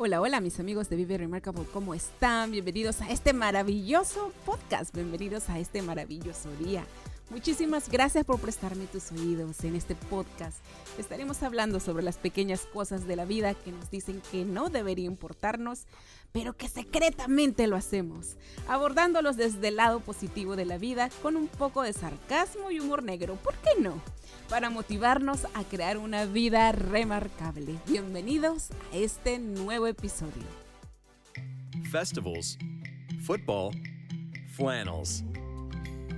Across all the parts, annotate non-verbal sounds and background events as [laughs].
Hola, hola mis amigos de Vive Remarkable, ¿cómo están? Bienvenidos a este maravilloso podcast, bienvenidos a este maravilloso día. Muchísimas gracias por prestarme tus oídos en este podcast. Estaremos hablando sobre las pequeñas cosas de la vida que nos dicen que no debería importarnos, pero que secretamente lo hacemos, abordándolos desde el lado positivo de la vida con un poco de sarcasmo y humor negro, ¿por qué no? Para motivarnos a crear una vida remarcable. Bienvenidos a este nuevo episodio. Festivals, football, flannels.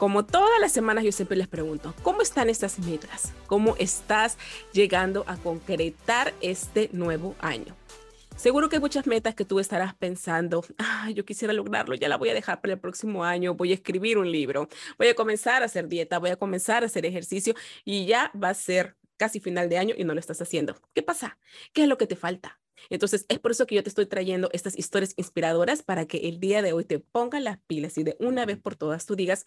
Como todas las semanas yo siempre les pregunto, ¿cómo están estas metas? ¿Cómo estás llegando a concretar este nuevo año? Seguro que hay muchas metas que tú estarás pensando, ah, yo quisiera lograrlo, ya la voy a dejar para el próximo año, voy a escribir un libro, voy a comenzar a hacer dieta, voy a comenzar a hacer ejercicio y ya va a ser casi final de año y no lo estás haciendo. ¿Qué pasa? ¿Qué es lo que te falta? Entonces, es por eso que yo te estoy trayendo estas historias inspiradoras para que el día de hoy te pongan las pilas y de una vez por todas tú digas,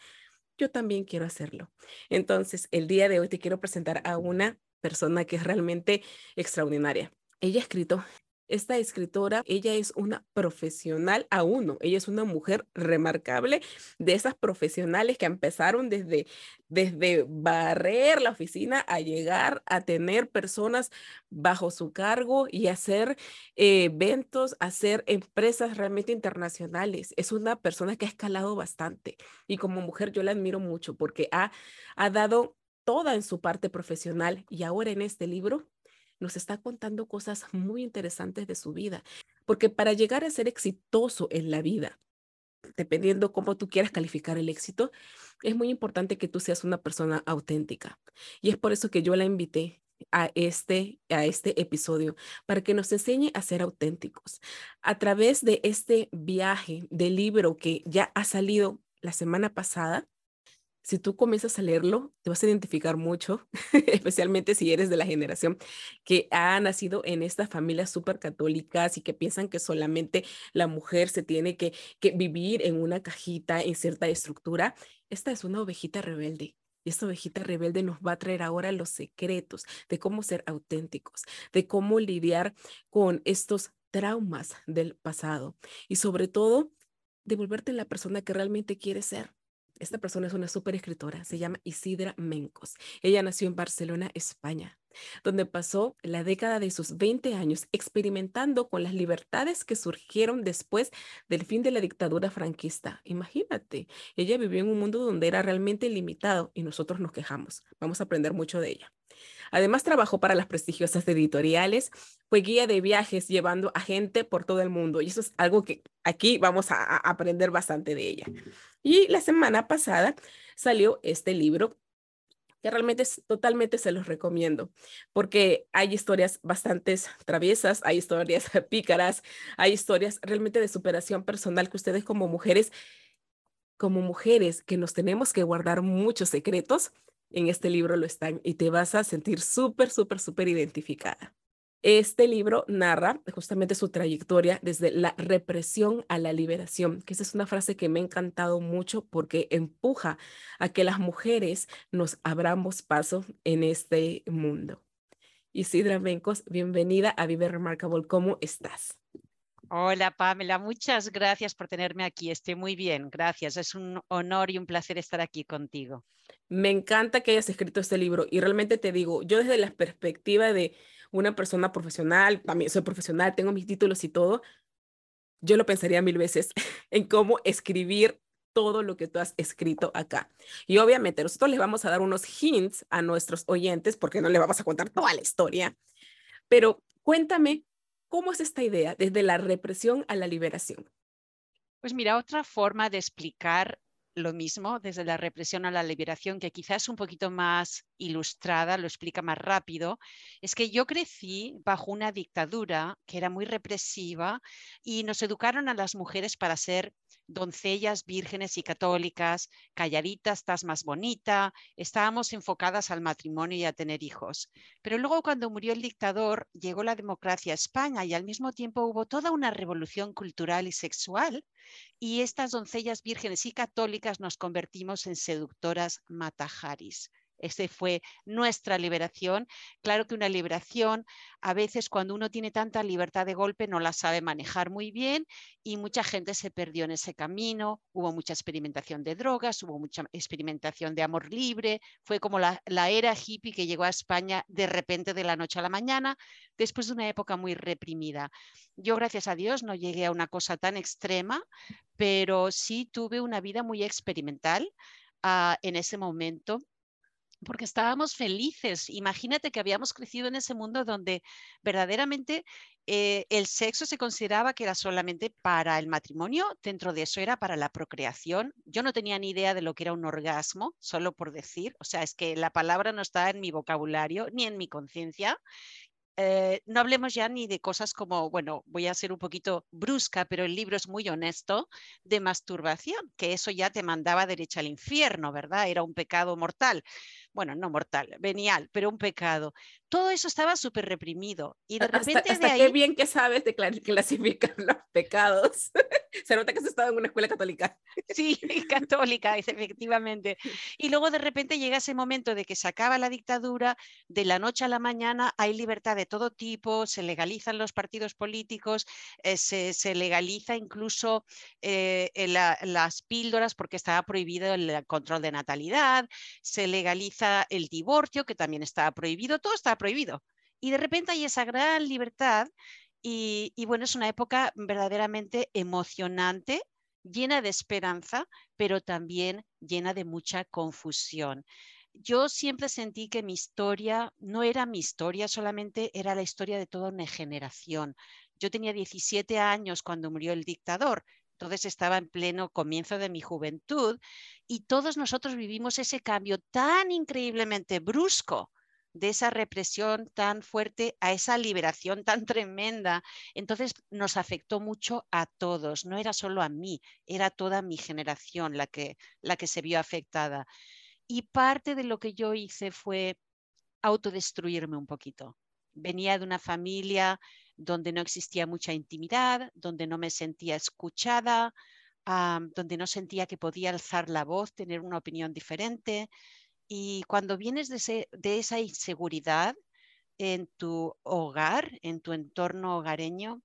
yo también quiero hacerlo. Entonces, el día de hoy te quiero presentar a una persona que es realmente extraordinaria. Ella ha escrito esta escritora, ella es una profesional a uno, ella es una mujer remarcable de esas profesionales que empezaron desde, desde barrer la oficina a llegar a tener personas bajo su cargo y hacer eh, eventos, hacer empresas realmente internacionales. Es una persona que ha escalado bastante y como mujer yo la admiro mucho porque ha, ha dado toda en su parte profesional y ahora en este libro nos está contando cosas muy interesantes de su vida, porque para llegar a ser exitoso en la vida, dependiendo cómo tú quieras calificar el éxito, es muy importante que tú seas una persona auténtica. Y es por eso que yo la invité a este, a este episodio, para que nos enseñe a ser auténticos. A través de este viaje del libro que ya ha salido la semana pasada, si tú comienzas a leerlo, te vas a identificar mucho, [laughs] especialmente si eres de la generación que ha nacido en estas familias súper católicas y que piensan que solamente la mujer se tiene que, vivir en una cajita, en cierta estructura. Esta es una ovejita rebelde. Y esta ovejita rebelde nos va a traer ahora los secretos de cómo ser auténticos, de cómo lidiar con estos traumas del pasado y sobre todo de volverte la persona que realmente quieres ser esta persona es una súper escritora, se llama Isidra Mencos. Ella nació en Barcelona, España, donde pasó la década de sus 20 años experimentando con las libertades que surgieron después del fin de la dictadura franquista. Imagínate, ella vivió en un mundo donde era realmente limitado y nosotros nos quejamos. Vamos a aprender mucho de ella. Además, trabajó para las prestigiosas editoriales, fue guía de viajes llevando a gente por todo el mundo y eso es algo que aquí vamos a, a aprender bastante de ella. Y la semana pasada salió este libro que realmente totalmente se los recomiendo, porque hay historias bastante traviesas, hay historias [laughs] pícaras, hay historias realmente de superación personal que ustedes como mujeres, como mujeres que nos tenemos que guardar muchos secretos, en este libro lo están y te vas a sentir súper, súper, súper identificada. Este libro narra justamente su trayectoria desde la represión a la liberación, que esa es una frase que me ha encantado mucho porque empuja a que las mujeres nos abramos paso en este mundo. Isidra Mencos, bienvenida a Vive Remarkable. ¿Cómo estás? Hola Pamela, muchas gracias por tenerme aquí. Estoy muy bien, gracias. Es un honor y un placer estar aquí contigo. Me encanta que hayas escrito este libro y realmente te digo, yo desde la perspectiva de una persona profesional, también soy profesional, tengo mis títulos y todo, yo lo pensaría mil veces [laughs] en cómo escribir todo lo que tú has escrito acá. Y obviamente nosotros les vamos a dar unos hints a nuestros oyentes porque no les vamos a contar toda la historia. Pero cuéntame, ¿cómo es esta idea desde la represión a la liberación? Pues mira, otra forma de explicar lo mismo desde la represión a la liberación, que quizás un poquito más ilustrada, lo explica más rápido, es que yo crecí bajo una dictadura que era muy represiva y nos educaron a las mujeres para ser doncellas vírgenes y católicas, calladitas, estás más bonita, estábamos enfocadas al matrimonio y a tener hijos. Pero luego cuando murió el dictador, llegó la democracia a España y al mismo tiempo hubo toda una revolución cultural y sexual y estas doncellas vírgenes y católicas nos convertimos en seductoras matajaris. Esa fue nuestra liberación. Claro que una liberación, a veces cuando uno tiene tanta libertad de golpe, no la sabe manejar muy bien y mucha gente se perdió en ese camino. Hubo mucha experimentación de drogas, hubo mucha experimentación de amor libre. Fue como la, era hippie que llegó a España de repente de la noche a la mañana, después de una época muy reprimida. Yo, gracias a Dios, no llegué a una cosa tan extrema, pero sí tuve una vida muy experimental. Uh, en ese momento porque estábamos felices. Imagínate que habíamos crecido en ese mundo donde verdaderamente eh, el sexo se consideraba que era solamente para el matrimonio, dentro de eso era para la procreación. Yo no tenía ni idea de lo que era un orgasmo, solo por decir, o sea, es que la palabra no está en mi vocabulario ni en mi conciencia. Eh, no hablemos ya ni de cosas como, bueno, voy a ser un poquito brusca, pero el libro es muy honesto, de masturbación, que eso ya te mandaba derecha al infierno, ¿verdad? Era un pecado mortal bueno, no mortal, venial, pero un pecado. Todo eso estaba súper reprimido. Y de repente hasta, de ahí... qué bien que sabes de clasificar los pecados. [laughs] Se nota que has estado en una escuela católica. [laughs] Sí, católica, efectivamente. Y luego de repente llega ese momento de que se acaba la dictadura, de la noche a la mañana hay libertad de todo tipo, se legalizan los partidos políticos, eh, se, legaliza incluso eh, la, las píldoras porque estaba prohibido el control de natalidad, se legaliza el divorcio, que también estaba prohibido, todo estaba prohibido. Y de repente hay esa gran libertad y, bueno, es una época verdaderamente emocionante, llena de esperanza, pero también llena de mucha confusión. Yo siempre sentí que mi historia no era mi historia, solamente era la historia de toda una generación. Yo tenía 17 años cuando murió el dictador, entonces estaba en pleno comienzo de mi juventud y todos nosotros vivimos ese cambio tan increíblemente brusco de esa represión tan fuerte a esa liberación tan [laughs] tremenda. Entonces nos afectó mucho a todos, no era solo a mí, era toda mi generación la que, la que se vio afectada. Y parte de lo que yo hice fue autodestruirme un poquito. Venía de una familia donde no existía mucha intimidad, donde no me sentía escuchada, donde no sentía que podía alzar la voz, tener una opinión diferente. Y cuando vienes de, de esa inseguridad en tu hogar, en tu entorno hogareño,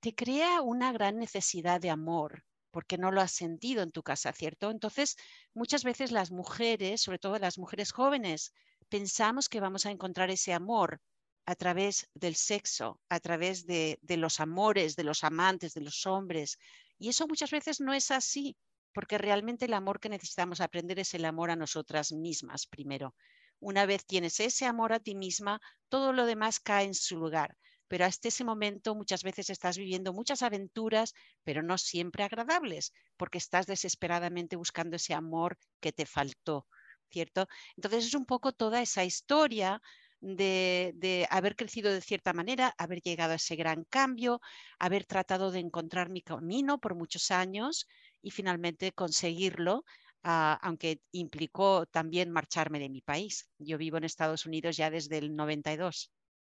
te crea una gran necesidad de amor, porque no lo has sentido en tu casa, ¿cierto? Entonces, muchas veces las mujeres, sobre todo las mujeres jóvenes, pensamos que vamos a encontrar ese amor a través del sexo, a través de, los amores, de los amantes, de los hombres. Y eso muchas veces no es así, porque realmente el amor que necesitamos aprender es el amor a nosotras mismas primero. Una vez tienes ese amor a ti misma, todo lo demás cae en su lugar. Pero hasta ese momento muchas veces estás viviendo muchas aventuras, pero no siempre agradables, porque estás desesperadamente buscando ese amor que te faltó, ¿cierto? Entonces es un poco toda esa historia de, haber crecido de cierta manera, haber llegado a ese gran cambio, haber tratado de encontrar mi camino por muchos años y finalmente conseguirlo, ah, aunque implicó también marcharme de mi país. Yo vivo en Estados Unidos ya desde el 92.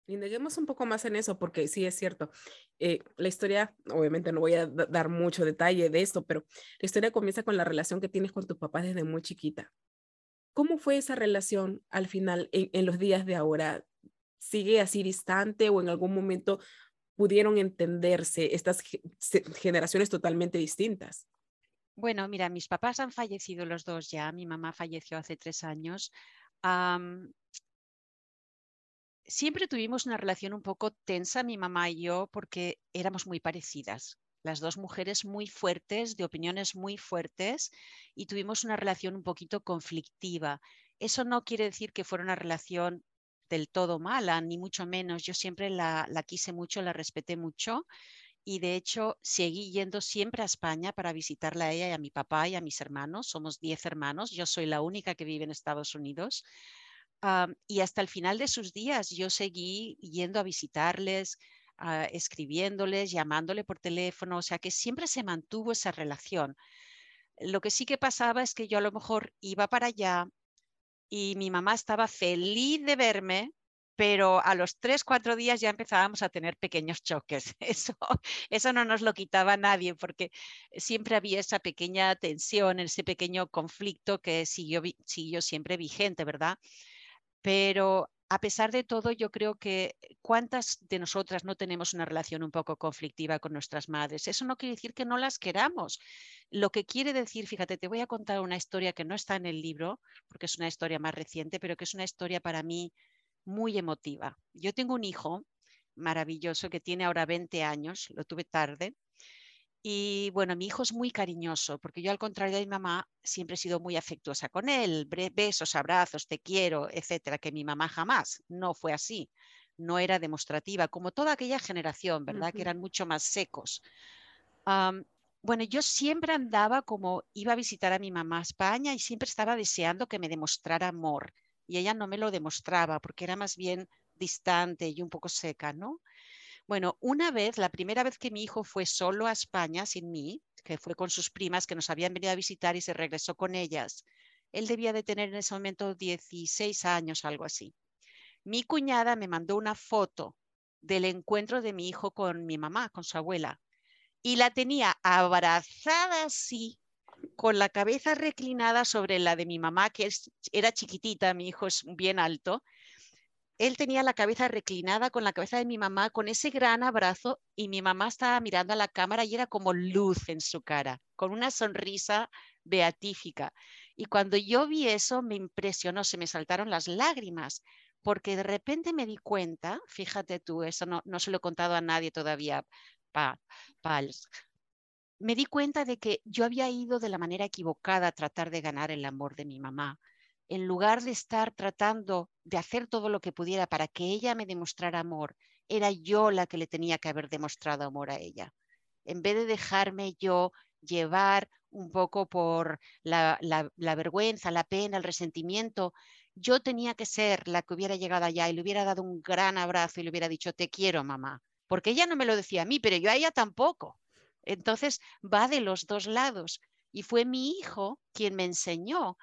Indaguemos un poco más en eso, porque sí es cierto. Eh, la historia, obviamente no voy a dar mucho detalle de esto, pero la historia comienza con la relación que tienes con tu papá desde muy chiquita. ¿Cómo fue esa relación al final en, los días de ahora? ¿Sigue así distante o en algún momento pudieron entenderse estas generaciones totalmente distintas? Bueno, mira, mis papás han fallecido los dos ya. Mi mamá falleció hace tres años. siempre tuvimos una relación un poco tensa, mi mamá y yo, porque éramos muy parecidas. las dos mujeres muy fuertes, de opiniones muy fuertes, y tuvimos una relación un poquito conflictiva. Eso no quiere decir que fuera una relación del todo mala, ni mucho menos. Yo siempre la, la quise mucho, la respeté mucho y de hecho seguí yendo siempre a España para visitarla a ella y a mi papá y a mis hermanos. Somos 10 hermanos, yo soy la única que vive en Estados Unidos. y hasta el final de sus días yo seguí yendo a visitarles, uh, escribiéndoles, llamándole por teléfono, o sea que siempre se mantuvo esa relación. Lo que sí que pasaba es que yo a lo mejor iba para allá y mi mamá estaba feliz de verme, pero a los tres, cuatro días ya empezábamos a tener pequeños choques. [laughs] Eso, eso no nos lo quitaba nadie porque siempre había esa pequeña tensión, ese pequeño conflicto que siguió, siguió siempre vigente, ¿verdad? Pero a pesar de todo, yo creo que cuántas de nosotras no tenemos una relación un poco conflictiva con nuestras madres. Eso no quiere decir que no las queramos. Lo que quiere decir, fíjate, te voy a contar una historia que no está en el libro, porque es una historia más reciente, pero que es una historia para mí muy emotiva. Yo tengo un hijo maravilloso que tiene ahora 20 años, lo tuve tarde. Y bueno, mi hijo es muy cariñoso, porque yo al contrario de mi mamá siempre he sido muy afectuosa con él, besos, abrazos, te quiero, etcétera, que mi mamá jamás no fue así, no era demostrativa, como toda aquella generación, ¿verdad? Que eran mucho más secos. bueno, yo siempre andaba como iba a visitar a mi mamá a España y siempre estaba deseando que me demostrara amor y ella no me lo demostraba porque era más bien distante y un poco seca, ¿no? Bueno, una vez, la primera vez que mi hijo fue solo a España sin mí, que fue con sus primas que nos habían venido a visitar y se regresó con ellas, él debía de tener en ese momento 16 años, algo así. Mi cuñada me mandó una foto del encuentro de mi hijo con mi mamá, con su abuela, y la tenía abrazada así con la cabeza reclinada sobre la de mi mamá, que era chiquitita, mi hijo es bien alto. Él tenía la cabeza reclinada con la cabeza de mi mamá, con ese gran abrazo, y mi mamá estaba mirando a la cámara y era como luz en su cara, con una sonrisa beatífica. Y cuando yo vi eso, me impresionó, se me saltaron las lágrimas, porque de repente me di cuenta, fíjate tú, eso no, no se lo he contado a nadie todavía, pa, Pals, me di cuenta de que yo había ido de la manera equivocada a tratar de ganar el amor de mi mamá. En lugar de estar tratando de hacer todo lo que pudiera para que ella me demostrara amor, era yo la que le tenía que haber demostrado amor a ella. En vez de dejarme yo llevar un poco por la, la, vergüenza, la pena, el resentimiento, yo tenía que ser la que hubiera llegado allá y le hubiera dado un gran abrazo y le hubiera dicho, te quiero, mamá. Porque ella no me lo decía a mí, pero yo a ella tampoco. Entonces va de los dos lados. Y fue mi hijo quien me enseñó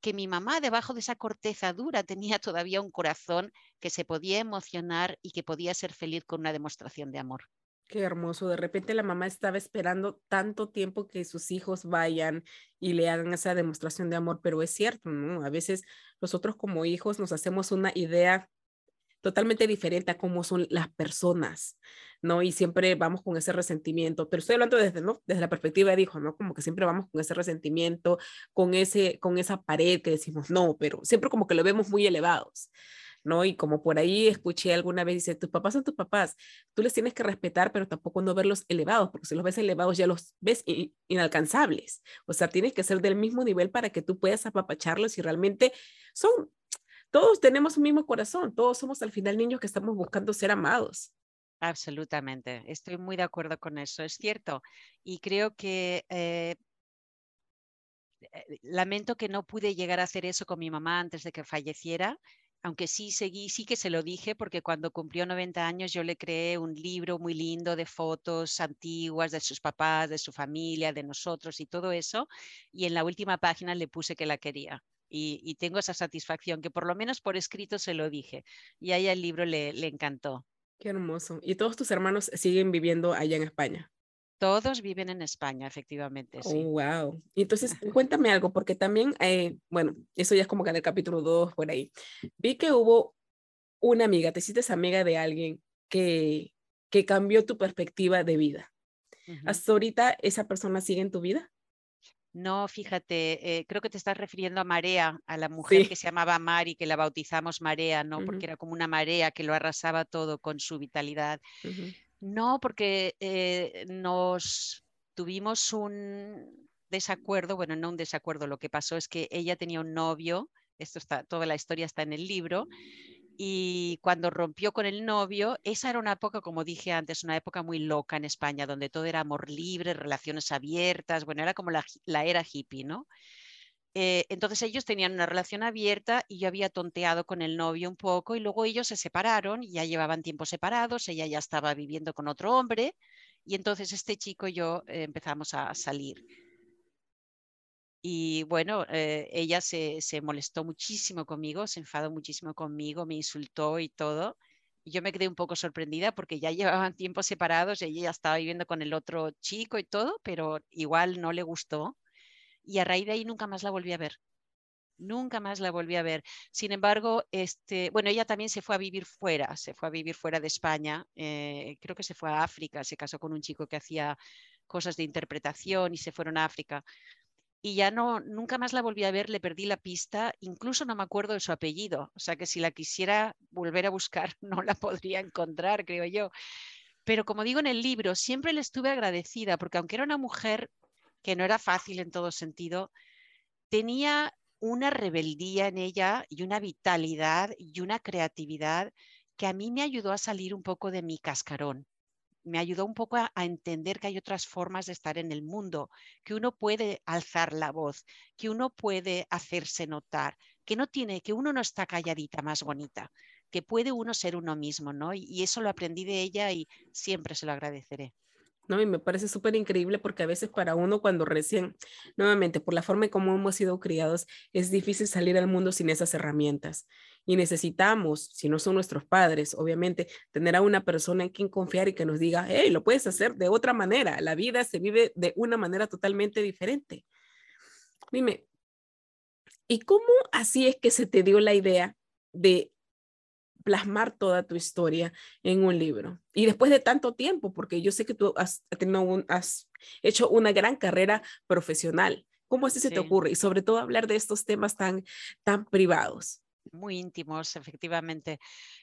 que mi mamá debajo de esa corteza dura [laughs] tenía todavía un corazón que se podía emocionar y que podía ser feliz con una demostración de amor. Qué hermoso. De repente la mamá estaba esperando tanto tiempo que sus hijos vayan y le hagan esa demostración de amor, pero es cierto, ¿no? A veces nosotros como hijos nos hacemos una idea totalmente diferente a cómo son las personas, ¿no? Y siempre vamos con ese resentimiento, pero estoy hablando desde, ¿no? desde la perspectiva de hijo, ¿no? Como que siempre vamos con ese resentimiento, con, ese, con esa pared que decimos no, pero siempre como que lo vemos muy elevados. ¿no? Y como por ahí escuché alguna vez, dice, tus papás son tus papás, tú les tienes que respetar, pero tampoco no verlos elevados, porque si los ves elevados ya los ves inalcanzables. O sea, tienes que ser del mismo nivel para que tú puedas apapacharlos y realmente son todos tenemos un mismo corazón, todos somos al final niños que estamos buscando ser amados. Absolutamente, estoy muy de acuerdo con eso, es cierto. Y creo que eh, eh, lamento que no pude llegar a hacer eso con mi mamá antes de que falleciera, aunque sí seguí, sí que se lo dije, porque cuando cumplió 90 años yo le creé un libro muy lindo de fotos antiguas de sus papás, de su familia, de nosotros y todo eso, y en la última página le puse que la quería y, tengo esa satisfacción que por lo menos por escrito se lo dije y a ella el libro le, le encantó. Qué hermoso. ¿Y todos tus hermanos siguen viviendo allá en España? Todos viven en España, efectivamente. Sí. Oh, wow. Entonces, cuéntame algo, porque también, eh, bueno, eso ya es como que en el capítulo 2, por ahí. Vi que hubo una amiga, te hiciste amiga de alguien que, que cambió tu perspectiva de vida. ¿Hasta ahorita esa persona sigue en tu vida? No, fíjate, eh, creo que te estás refiriendo a Marea, a la mujer que se llamaba Mari, que la bautizamos Marea, ¿no? Porque era como una marea que lo arrasaba todo con su vitalidad. No, porque eh, nos tuvimos un desacuerdo, bueno, no un desacuerdo, lo que pasó es que ella tenía un novio, esto está, toda la historia está en el libro, y cuando rompió con el novio, esa era una época, como dije antes, una época muy loca en España, donde todo era amor libre, relaciones abiertas, bueno, era como la, era hippie, ¿no? Eh, entonces ellos tenían una relación abierta y yo había tonteado con el novio un poco y luego ellos se separaron ya llevaban tiempo separados, ella ya estaba viviendo con otro hombre y entonces este chico y yo eh, empezamos a salir. Y bueno, eh, ella se, molestó muchísimo conmigo, se enfadó muchísimo conmigo, me insultó y todo. Yo me quedé un poco sorprendida porque ya [laughs] llevaban tiempo separados, y ella ya estaba viviendo con el otro chico y todo, pero igual no le gustó. Y a raíz de ahí nunca más la volví a ver. Nunca más la volví a ver. Sin embargo, este, bueno, ella también se fue a vivir fuera, se fue a vivir fuera de España. Eh, creo que se fue a África, se casó con un chico que hacía cosas de interpretación y se fueron a África y ya no, nunca más la volví a ver, le perdí la pista, incluso no me acuerdo de su apellido, o sea que si la quisiera volver a buscar [laughs] no la podría encontrar, creo yo. Pero como digo en el libro, siempre le estuve agradecida porque aunque era una mujer que no era fácil en todo sentido, tenía una rebeldía en ella y una vitalidad y una creatividad que a mí me ayudó a salir un poco de mi cascarón me ayudó un poco a, entender que hay otras formas de estar en el mundo, que uno puede alzar la voz, que uno puede hacerse notar, que no tiene, que uno no está calladita más bonita, que puede uno ser uno mismo, ¿no? y eso lo aprendí de ella y siempre se lo agradeceré. ¿No? Y me parece súper increíble porque a veces para uno cuando recién, nuevamente, por la forma en cómo hemos sido criados, es difícil salir al mundo sin esas herramientas. Y necesitamos, si no son nuestros padres, obviamente, tener a una persona en quien confiar y que nos diga, hey, lo puedes hacer de otra manera. La vida se vive de una manera totalmente diferente. Dime, ¿y cómo así es que se te dio la idea de plasmar toda tu historia en un libro. Y después de tanto tiempo, porque yo sé que tú has, tenido has hecho una gran carrera profesional. ¿Cómo así se te ocurre? Y sobre todo hablar de estos temas tan, tan privados. Muy íntimos, efectivamente.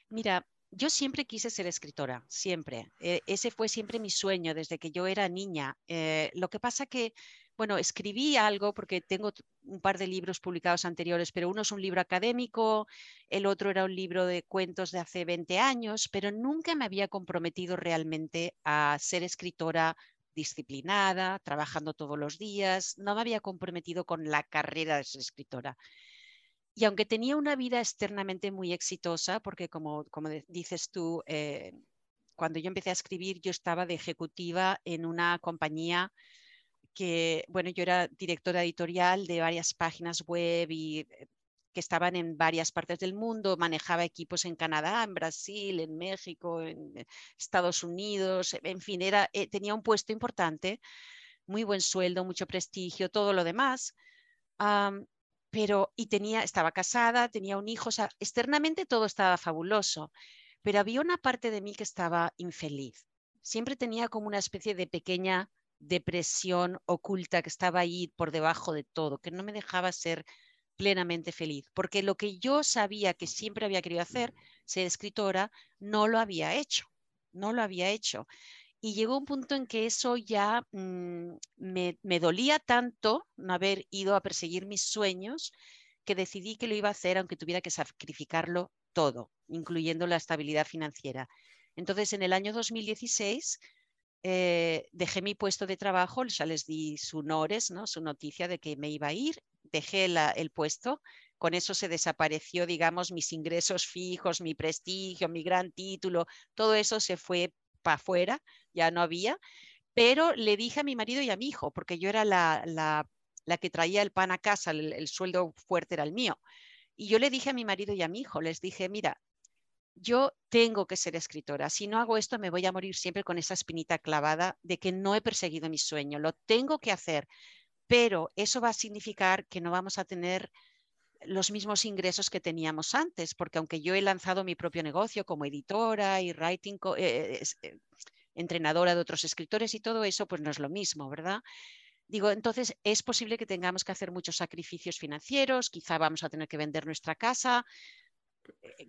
Mira, yo siempre quise ser escritora, siempre. E, ese fue siempre mi sueño desde que yo era niña. Eh, lo que pasa que bueno, escribí algo porque tengo un par de libros publicados anteriores, pero uno es un libro académico, el otro era un libro de cuentos de hace 20 años, pero nunca me había comprometido realmente a ser escritora disciplinada, trabajando todos los días, no me había comprometido con la carrera de ser escritora. Y aunque tenía una vida externamente muy exitosa, porque como, como dices tú, eh, cuando yo empecé a escribir, yo estaba de ejecutiva en una compañía que, bueno, yo era directora editorial de varias páginas web y eh, que estaban en varias partes del mundo, manejaba equipos en Canadá, en Brasil, en México, en eh, Estados Unidos, en fin, era, eh, tenía un puesto importante, muy buen sueldo, mucho prestigio, todo lo demás. pero, y tenía, estaba casada, tenía un hijo, o sea, externamente todo estaba fabuloso, pero había una parte de mí que estaba infeliz. Siempre tenía como una especie de pequeña depresión oculta que estaba ahí por debajo de todo, que no me dejaba ser plenamente feliz, porque lo que yo sabía que siempre había querido hacer, ser escritora, no lo había hecho, no lo había hecho. Y llegó un punto en que eso ya mm, me, me dolía tanto no haber ido a perseguir mis sueños que decidí que lo iba a hacer aunque tuviera que sacrificarlo todo, incluyendo la estabilidad financiera. Entonces, en el año 2016 eh, dejé mi puesto de trabajo, ya les di su ¿no? su noticia de que me iba a ir, dejé el puesto, con eso se desapareció, digamos, mis ingresos fijos, mi prestigio, mi gran título, todo eso se fue para afuera, ya no había, pero le dije a mi marido y a mi hijo, porque yo era la, la, que traía el pan a casa, el sueldo fuerte era el mío. Y yo le dije a mi marido y a mi hijo, les dije, mira, yo tengo que ser escritora. Si no hago esto, me voy a morir siempre con esa espinita clavada de que no he perseguido mi sueño. Lo tengo que hacer, pero eso va a significar que no vamos a tener los mismos ingresos que teníamos antes, porque aunque yo he lanzado mi propio negocio como editora y writing, eh, eh, entrenadora de otros escritores y todo eso, pues no es lo mismo, ¿verdad? Digo, entonces es posible que tengamos que hacer muchos sacrificios financieros, quizá vamos a tener que vender nuestra casa.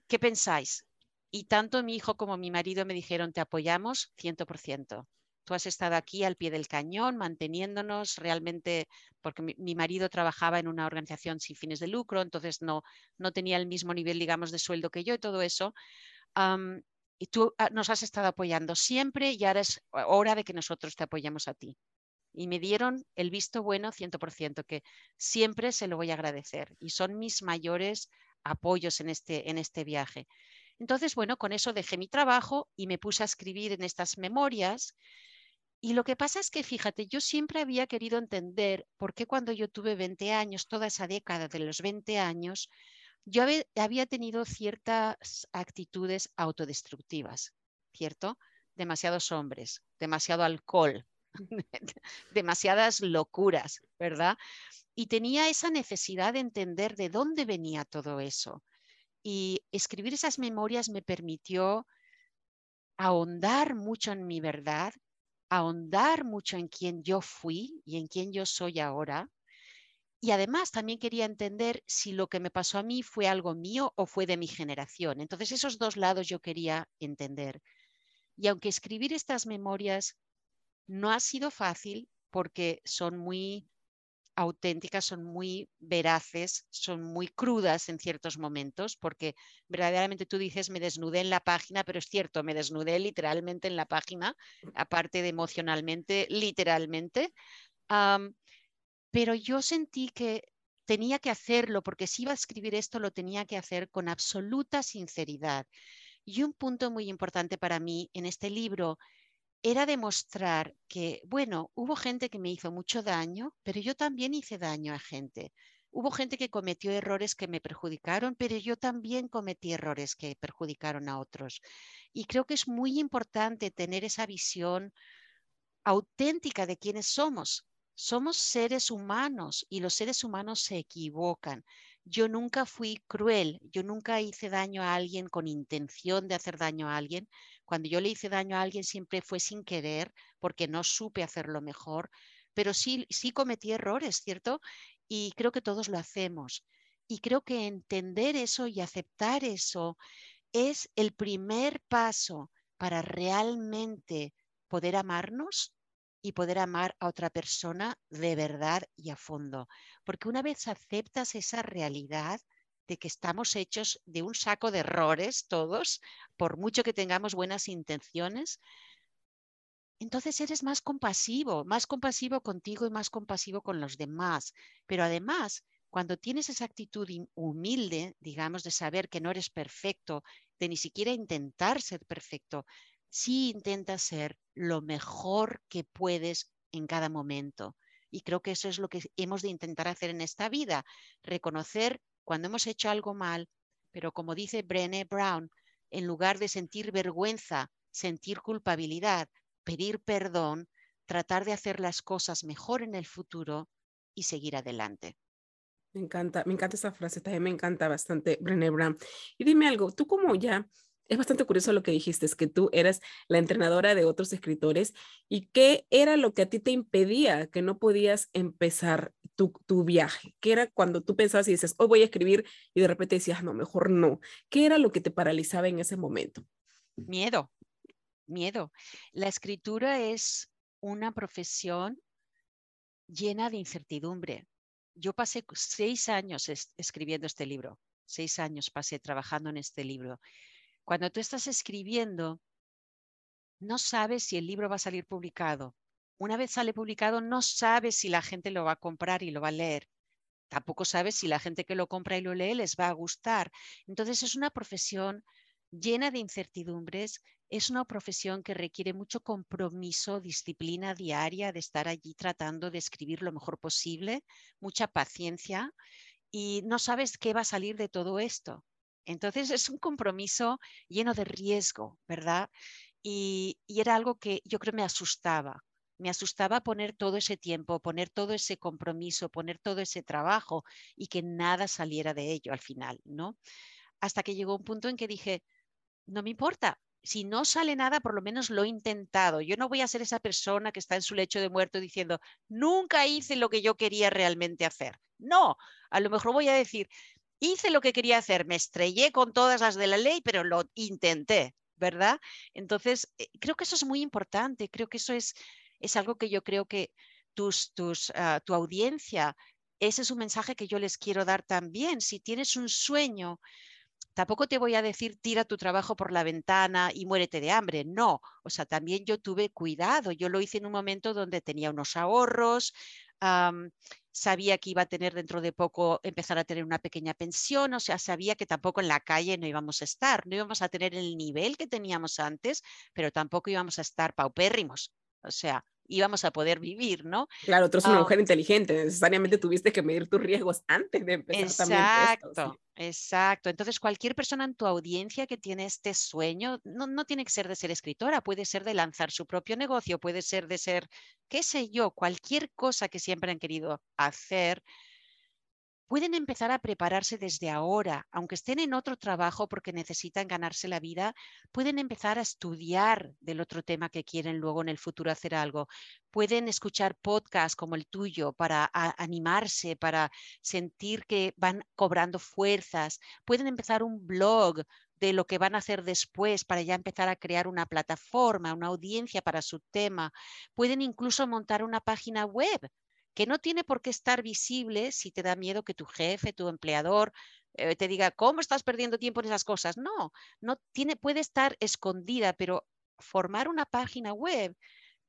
¿Qué pensáis? Y tanto mi hijo como mi marido me dijeron, te apoyamos 100%. Tú has estado aquí al pie del cañón, manteniéndonos realmente, porque mi, marido trabajaba en una organización sin fines de lucro, entonces no, no tenía el mismo nivel, digamos, de sueldo que yo y todo eso. y tú ah, nos has estado apoyando siempre y ahora es hora de que nosotros te apoyemos a ti. Y me dieron el visto bueno 100%, que siempre se lo voy a agradecer. Y son mis mayores apoyos en este, en este viaje. Entonces, bueno, con eso dejé mi trabajo y me puse a escribir en estas memorias. Y lo que pasa es que, fíjate, yo siempre había querido entender por qué cuando yo tuve 20 años, toda esa década de los 20 años, yo había tenido ciertas actitudes autodestructivas, ¿cierto? Demasiados hombres, demasiado alcohol, [laughs] demasiadas locuras, ¿verdad? Y tenía esa necesidad de entender de dónde venía todo eso. Y escribir esas memorias me permitió ahondar mucho en mi verdad, ahondar mucho en quién yo fui y en quién yo soy ahora. Y además también quería entender si lo que me pasó a mí fue algo mío o fue de mi generación. Entonces esos dos lados yo quería entender. Y aunque escribir estas memorias no ha sido fácil porque son muy auténticas, son muy veraces, son muy crudas en ciertos momentos, porque verdaderamente tú dices, me desnudé en la página, pero es cierto, me desnudé literalmente en la página, aparte de emocionalmente, literalmente. pero yo sentí que tenía que hacerlo, porque si iba a escribir esto, lo tenía que hacer con absoluta sinceridad. Y un punto muy importante para mí en este libro era demostrar que, bueno, hubo gente que me hizo mucho daño, pero yo también hice daño a gente. Hubo gente que cometió errores que me perjudicaron, pero yo también cometí errores que perjudicaron a otros. Y creo que es muy importante tener esa visión auténtica de quiénes somos. Somos seres humanos y los seres humanos se equivocan. Yo nunca fui cruel, yo nunca hice daño a alguien con intención de hacer daño a alguien, cuando yo le hice daño a alguien siempre fue sin querer, porque no supe hacerlo mejor, pero sí, sí cometí errores, ¿cierto? Y creo que todos lo hacemos. Y creo que entender eso y aceptar eso es el primer paso para realmente poder amarnos y poder amar a otra persona de verdad y a fondo. Porque una vez aceptas esa realidad, de que estamos hechos de un saco de errores todos, por mucho que tengamos buenas intenciones, entonces eres más compasivo, más compasivo contigo y más compasivo con los demás. Pero además, cuando tienes esa actitud humilde, digamos, de saber que no eres perfecto, de ni siquiera intentar ser perfecto, sí intentas ser lo mejor que puedes en cada momento. Y creo que eso es lo que hemos de intentar hacer en esta vida, reconocer cuando hemos hecho algo mal, pero como dice Brené Brown, en lugar de sentir vergüenza, sentir culpabilidad, pedir perdón, tratar de hacer las cosas mejor en el futuro y seguir adelante. Me encanta, me encanta esa frase, también me encanta bastante Brené Brown. Y dime algo, tú como ya es bastante curioso lo que dijiste, es que tú eras la entrenadora de otros escritores y qué era lo que a ti te impedía que no podías empezar tu, viaje, qué era cuando tú pensabas y dices, hoy voy a escribir y de repente decías, no, mejor no, qué era lo que te paralizaba en ese momento. Miedo, miedo. La escritura es una profesión llena de incertidumbre. Yo pasé seis años escribiendo este libro, seis años pasé trabajando en este libro cuando tú estás escribiendo, no sabes si el libro va a salir publicado. Una vez sale publicado, no sabes si la gente lo va a comprar y lo va a leer. Tampoco sabes si la gente que lo compra y lo lee les va a gustar. Entonces es una profesión llena de incertidumbres, es una profesión que requiere mucho compromiso, disciplina diaria de estar allí tratando de escribir lo mejor posible, mucha paciencia y no sabes qué va a salir de todo esto. Entonces es un compromiso lleno de riesgo, ¿verdad? Y, era algo que yo creo me asustaba. Me asustaba poner todo ese tiempo, poner todo ese compromiso, poner todo ese trabajo y que nada saliera de ello al final, ¿no? Hasta que llegó un punto en que dije, no me importa, si no sale nada, por lo menos lo he intentado. Yo no voy a ser esa persona que está en su lecho de muerto diciendo, nunca hice lo que yo quería realmente hacer. No, a lo mejor voy a decir, hice lo que quería hacer, me estrellé con todas las de la ley, pero lo intenté, ¿verdad? Entonces, eh, creo que eso es muy importante, creo que eso es, es algo que yo creo que tus, tus, ah, tu audiencia, ese es un mensaje que yo les quiero dar también. Si tienes un sueño, tampoco te voy a decir tira tu trabajo por la ventana y muérete de hambre, no. O sea, también yo tuve cuidado, yo lo hice en un momento donde tenía unos ahorros, sabía que iba a tener dentro de poco, empezar a tener una pequeña pensión, o sea, sabía que tampoco en la calle no íbamos a estar, no íbamos a tener el nivel que teníamos antes, pero tampoco íbamos a estar paupérrimos. O sea, íbamos a poder vivir, ¿no? Claro, tú eres una ah, mujer inteligente, necesariamente tuviste que medir tus riesgos antes de empezar exacto, también Exacto, entonces cualquier persona en tu audiencia que tiene este sueño, no, no tiene que ser de ser escritora, puede ser de lanzar su propio negocio, puede ser de ser, qué sé yo, cualquier cosa que siempre han querido hacer, pueden empezar a prepararse desde ahora, aunque estén en otro trabajo porque necesitan ganarse la vida, pueden empezar a estudiar del otro tema que quieren luego en el futuro hacer algo. Pueden escuchar podcasts como el tuyo para animarse, para sentir que van cobrando fuerzas. Pueden empezar un blog de lo que van a hacer después para ya empezar a crear una plataforma, una audiencia para su tema. Pueden incluso montar una página web que no tiene por qué estar visible si te da miedo que tu jefe, tu empleador, eh, te diga, ¿cómo estás perdiendo tiempo en esas cosas? No, no tiene, puede estar escondida, pero formar una página web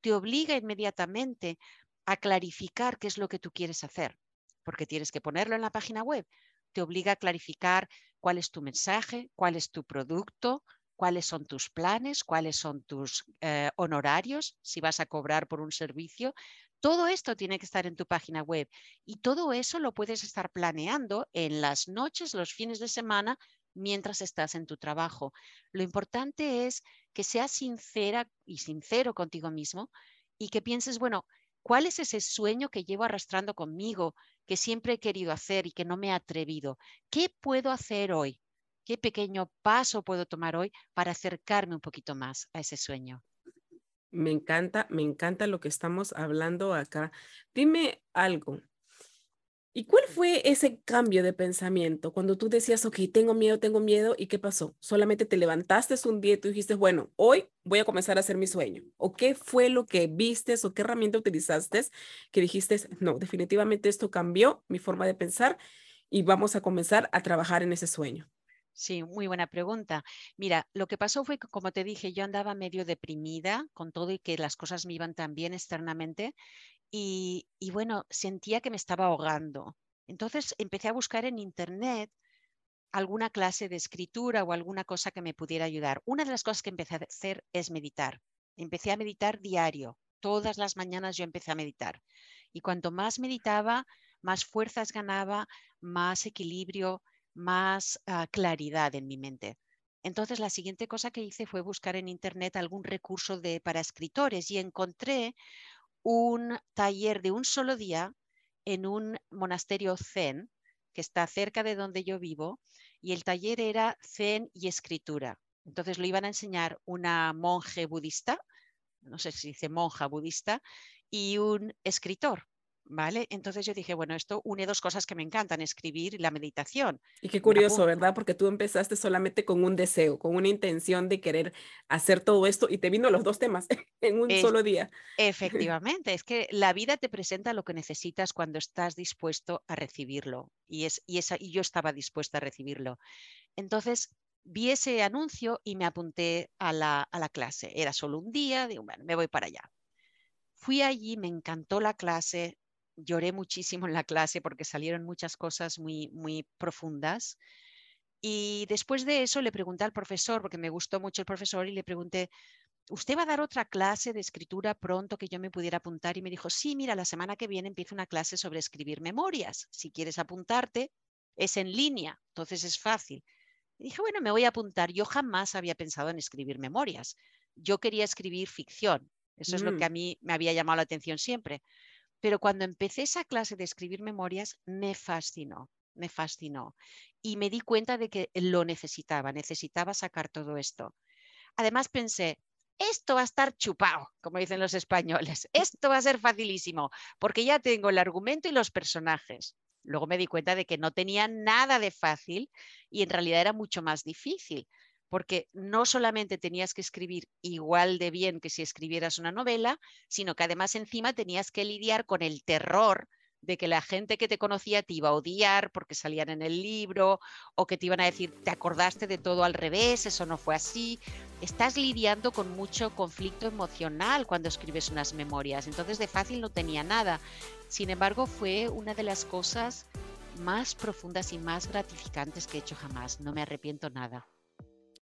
te obliga inmediatamente a clarificar qué es lo que tú quieres hacer, porque tienes que ponerlo en la página web. Te obliga a clarificar cuál es tu mensaje, cuál es tu producto, cuáles son tus planes, cuáles son tus eh, honorarios, si vas a cobrar por un servicio. Todo esto tiene que estar en tu página web y todo eso lo puedes estar planeando en las noches, los fines de semana, mientras estás en tu trabajo. Lo importante es que seas sincera y sincero contigo mismo y que pienses, bueno, ¿cuál es ese sueño que llevo arrastrando conmigo, que siempre he querido hacer y que no me he atrevido? ¿Qué puedo hacer hoy? ¿Qué pequeño paso puedo tomar hoy para acercarme un poquito más a ese sueño? Me encanta, me encanta lo que estamos hablando acá. Dime algo. ¿Y cuál fue ese cambio de pensamiento cuando tú decías, ok, tengo miedo, tengo miedo, ¿y qué pasó? ¿Solamente te levantaste un día y tú dijiste, bueno, hoy voy a comenzar a hacer mi sueño? ¿O qué fue lo que vistes o qué herramienta utilizaste que dijiste, no, definitivamente esto cambió mi forma de pensar y vamos a comenzar a trabajar en ese sueño? Sí, muy buena pregunta. Mira, lo que pasó fue que, como te dije, yo andaba medio deprimida con todo y que las cosas me iban tan bien externamente y, y bueno, sentía que me estaba ahogando. Entonces empecé a buscar en Internet alguna clase de escritura o alguna cosa que me pudiera ayudar. Una de las cosas que empecé a hacer es meditar. Empecé a meditar diario. Todas las mañanas yo empecé a meditar. Y cuanto más meditaba, más fuerzas ganaba, más equilibrio, más ah, claridad en mi mente. Entonces, la siguiente cosa que hice fue buscar en Internet algún recurso de, para escritores y encontré un taller de un solo día en un monasterio zen que está cerca de donde yo vivo y el taller era zen y escritura. Entonces lo iban a enseñar una monje budista, no sé si dice monja budista, y un escritor. ¿Vale? Entonces yo dije, bueno, esto une dos cosas que me encantan, escribir y la meditación. Y qué curioso, ¿verdad? Porque tú empezaste solamente con un deseo, con una intención de querer hacer todo esto y te vino los dos temas [laughs] en un solo día. [laughs] Efectivamente, es que la vida te presenta lo que necesitas cuando estás dispuesto a recibirlo. Y, es, y, esa, y yo estaba dispuesta a recibirlo. Entonces, vi ese anuncio y me apunté a la, a la clase. Era solo un día, digo, bueno, me voy para allá. Fui allí, me encantó la clase, lloré muchísimo en la clase porque salieron muchas cosas muy, muy profundas. Y después de eso le pregunté al profesor, porque me gustó mucho el profesor, y le pregunté, ¿usted va a dar otra clase de escritura pronto que yo me pudiera apuntar? Y me dijo, sí, mira, la semana que viene empiezo una clase sobre escribir memorias. Si quieres apuntarte, es en línea, entonces es fácil. Y dije, bueno, me voy a apuntar. Yo jamás había pensado en escribir memorias. Yo quería escribir ficción. Eso es lo que mm. a mí me había llamado la atención siempre. Pero cuando empecé esa clase de escribir memorias, me fascinó, me fascinó. Y me di cuenta de que lo necesitaba, necesitaba sacar todo esto. Además pensé, esto va a estar chupado, como dicen los españoles. [laughs] Esto va a ser facilísimo, porque ya tengo el argumento y los personajes. Luego me di cuenta de que no tenía nada de fácil y en realidad era mucho más difícil, porque no solamente tenías que escribir igual de bien que si escribieras una novela, sino que además encima tenías que lidiar con el terror de que la gente que te conocía te iba a odiar porque salían en el libro o que te iban a decir, te acordaste de todo al revés, eso no fue así. Estás lidiando con mucho conflicto emocional cuando escribes unas memorias, entonces de fácil no tenía nada. Sin embargo, fue una de las cosas más profundas y más gratificantes que he hecho jamás. No me arrepiento nada.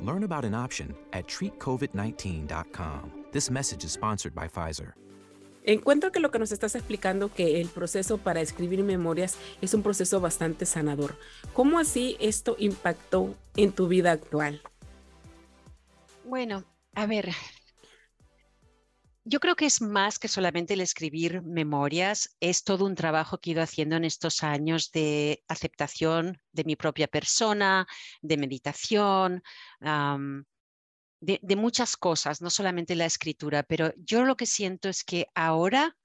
Learn about an option at treatcovid19.com. This message is sponsored by Pfizer. Encuentro que lo que nos estás explicando, que el proceso para escribir memorias es un proceso bastante sanador. ¿Cómo así esto impactó en tu vida actual? Bueno, a ver, yo creo que es más que solamente el escribir memorias, es todo un trabajo que he ido haciendo en estos años de aceptación de mi propia persona, de meditación, de, muchas cosas, no solamente la escritura, pero yo lo que siento es que ahora,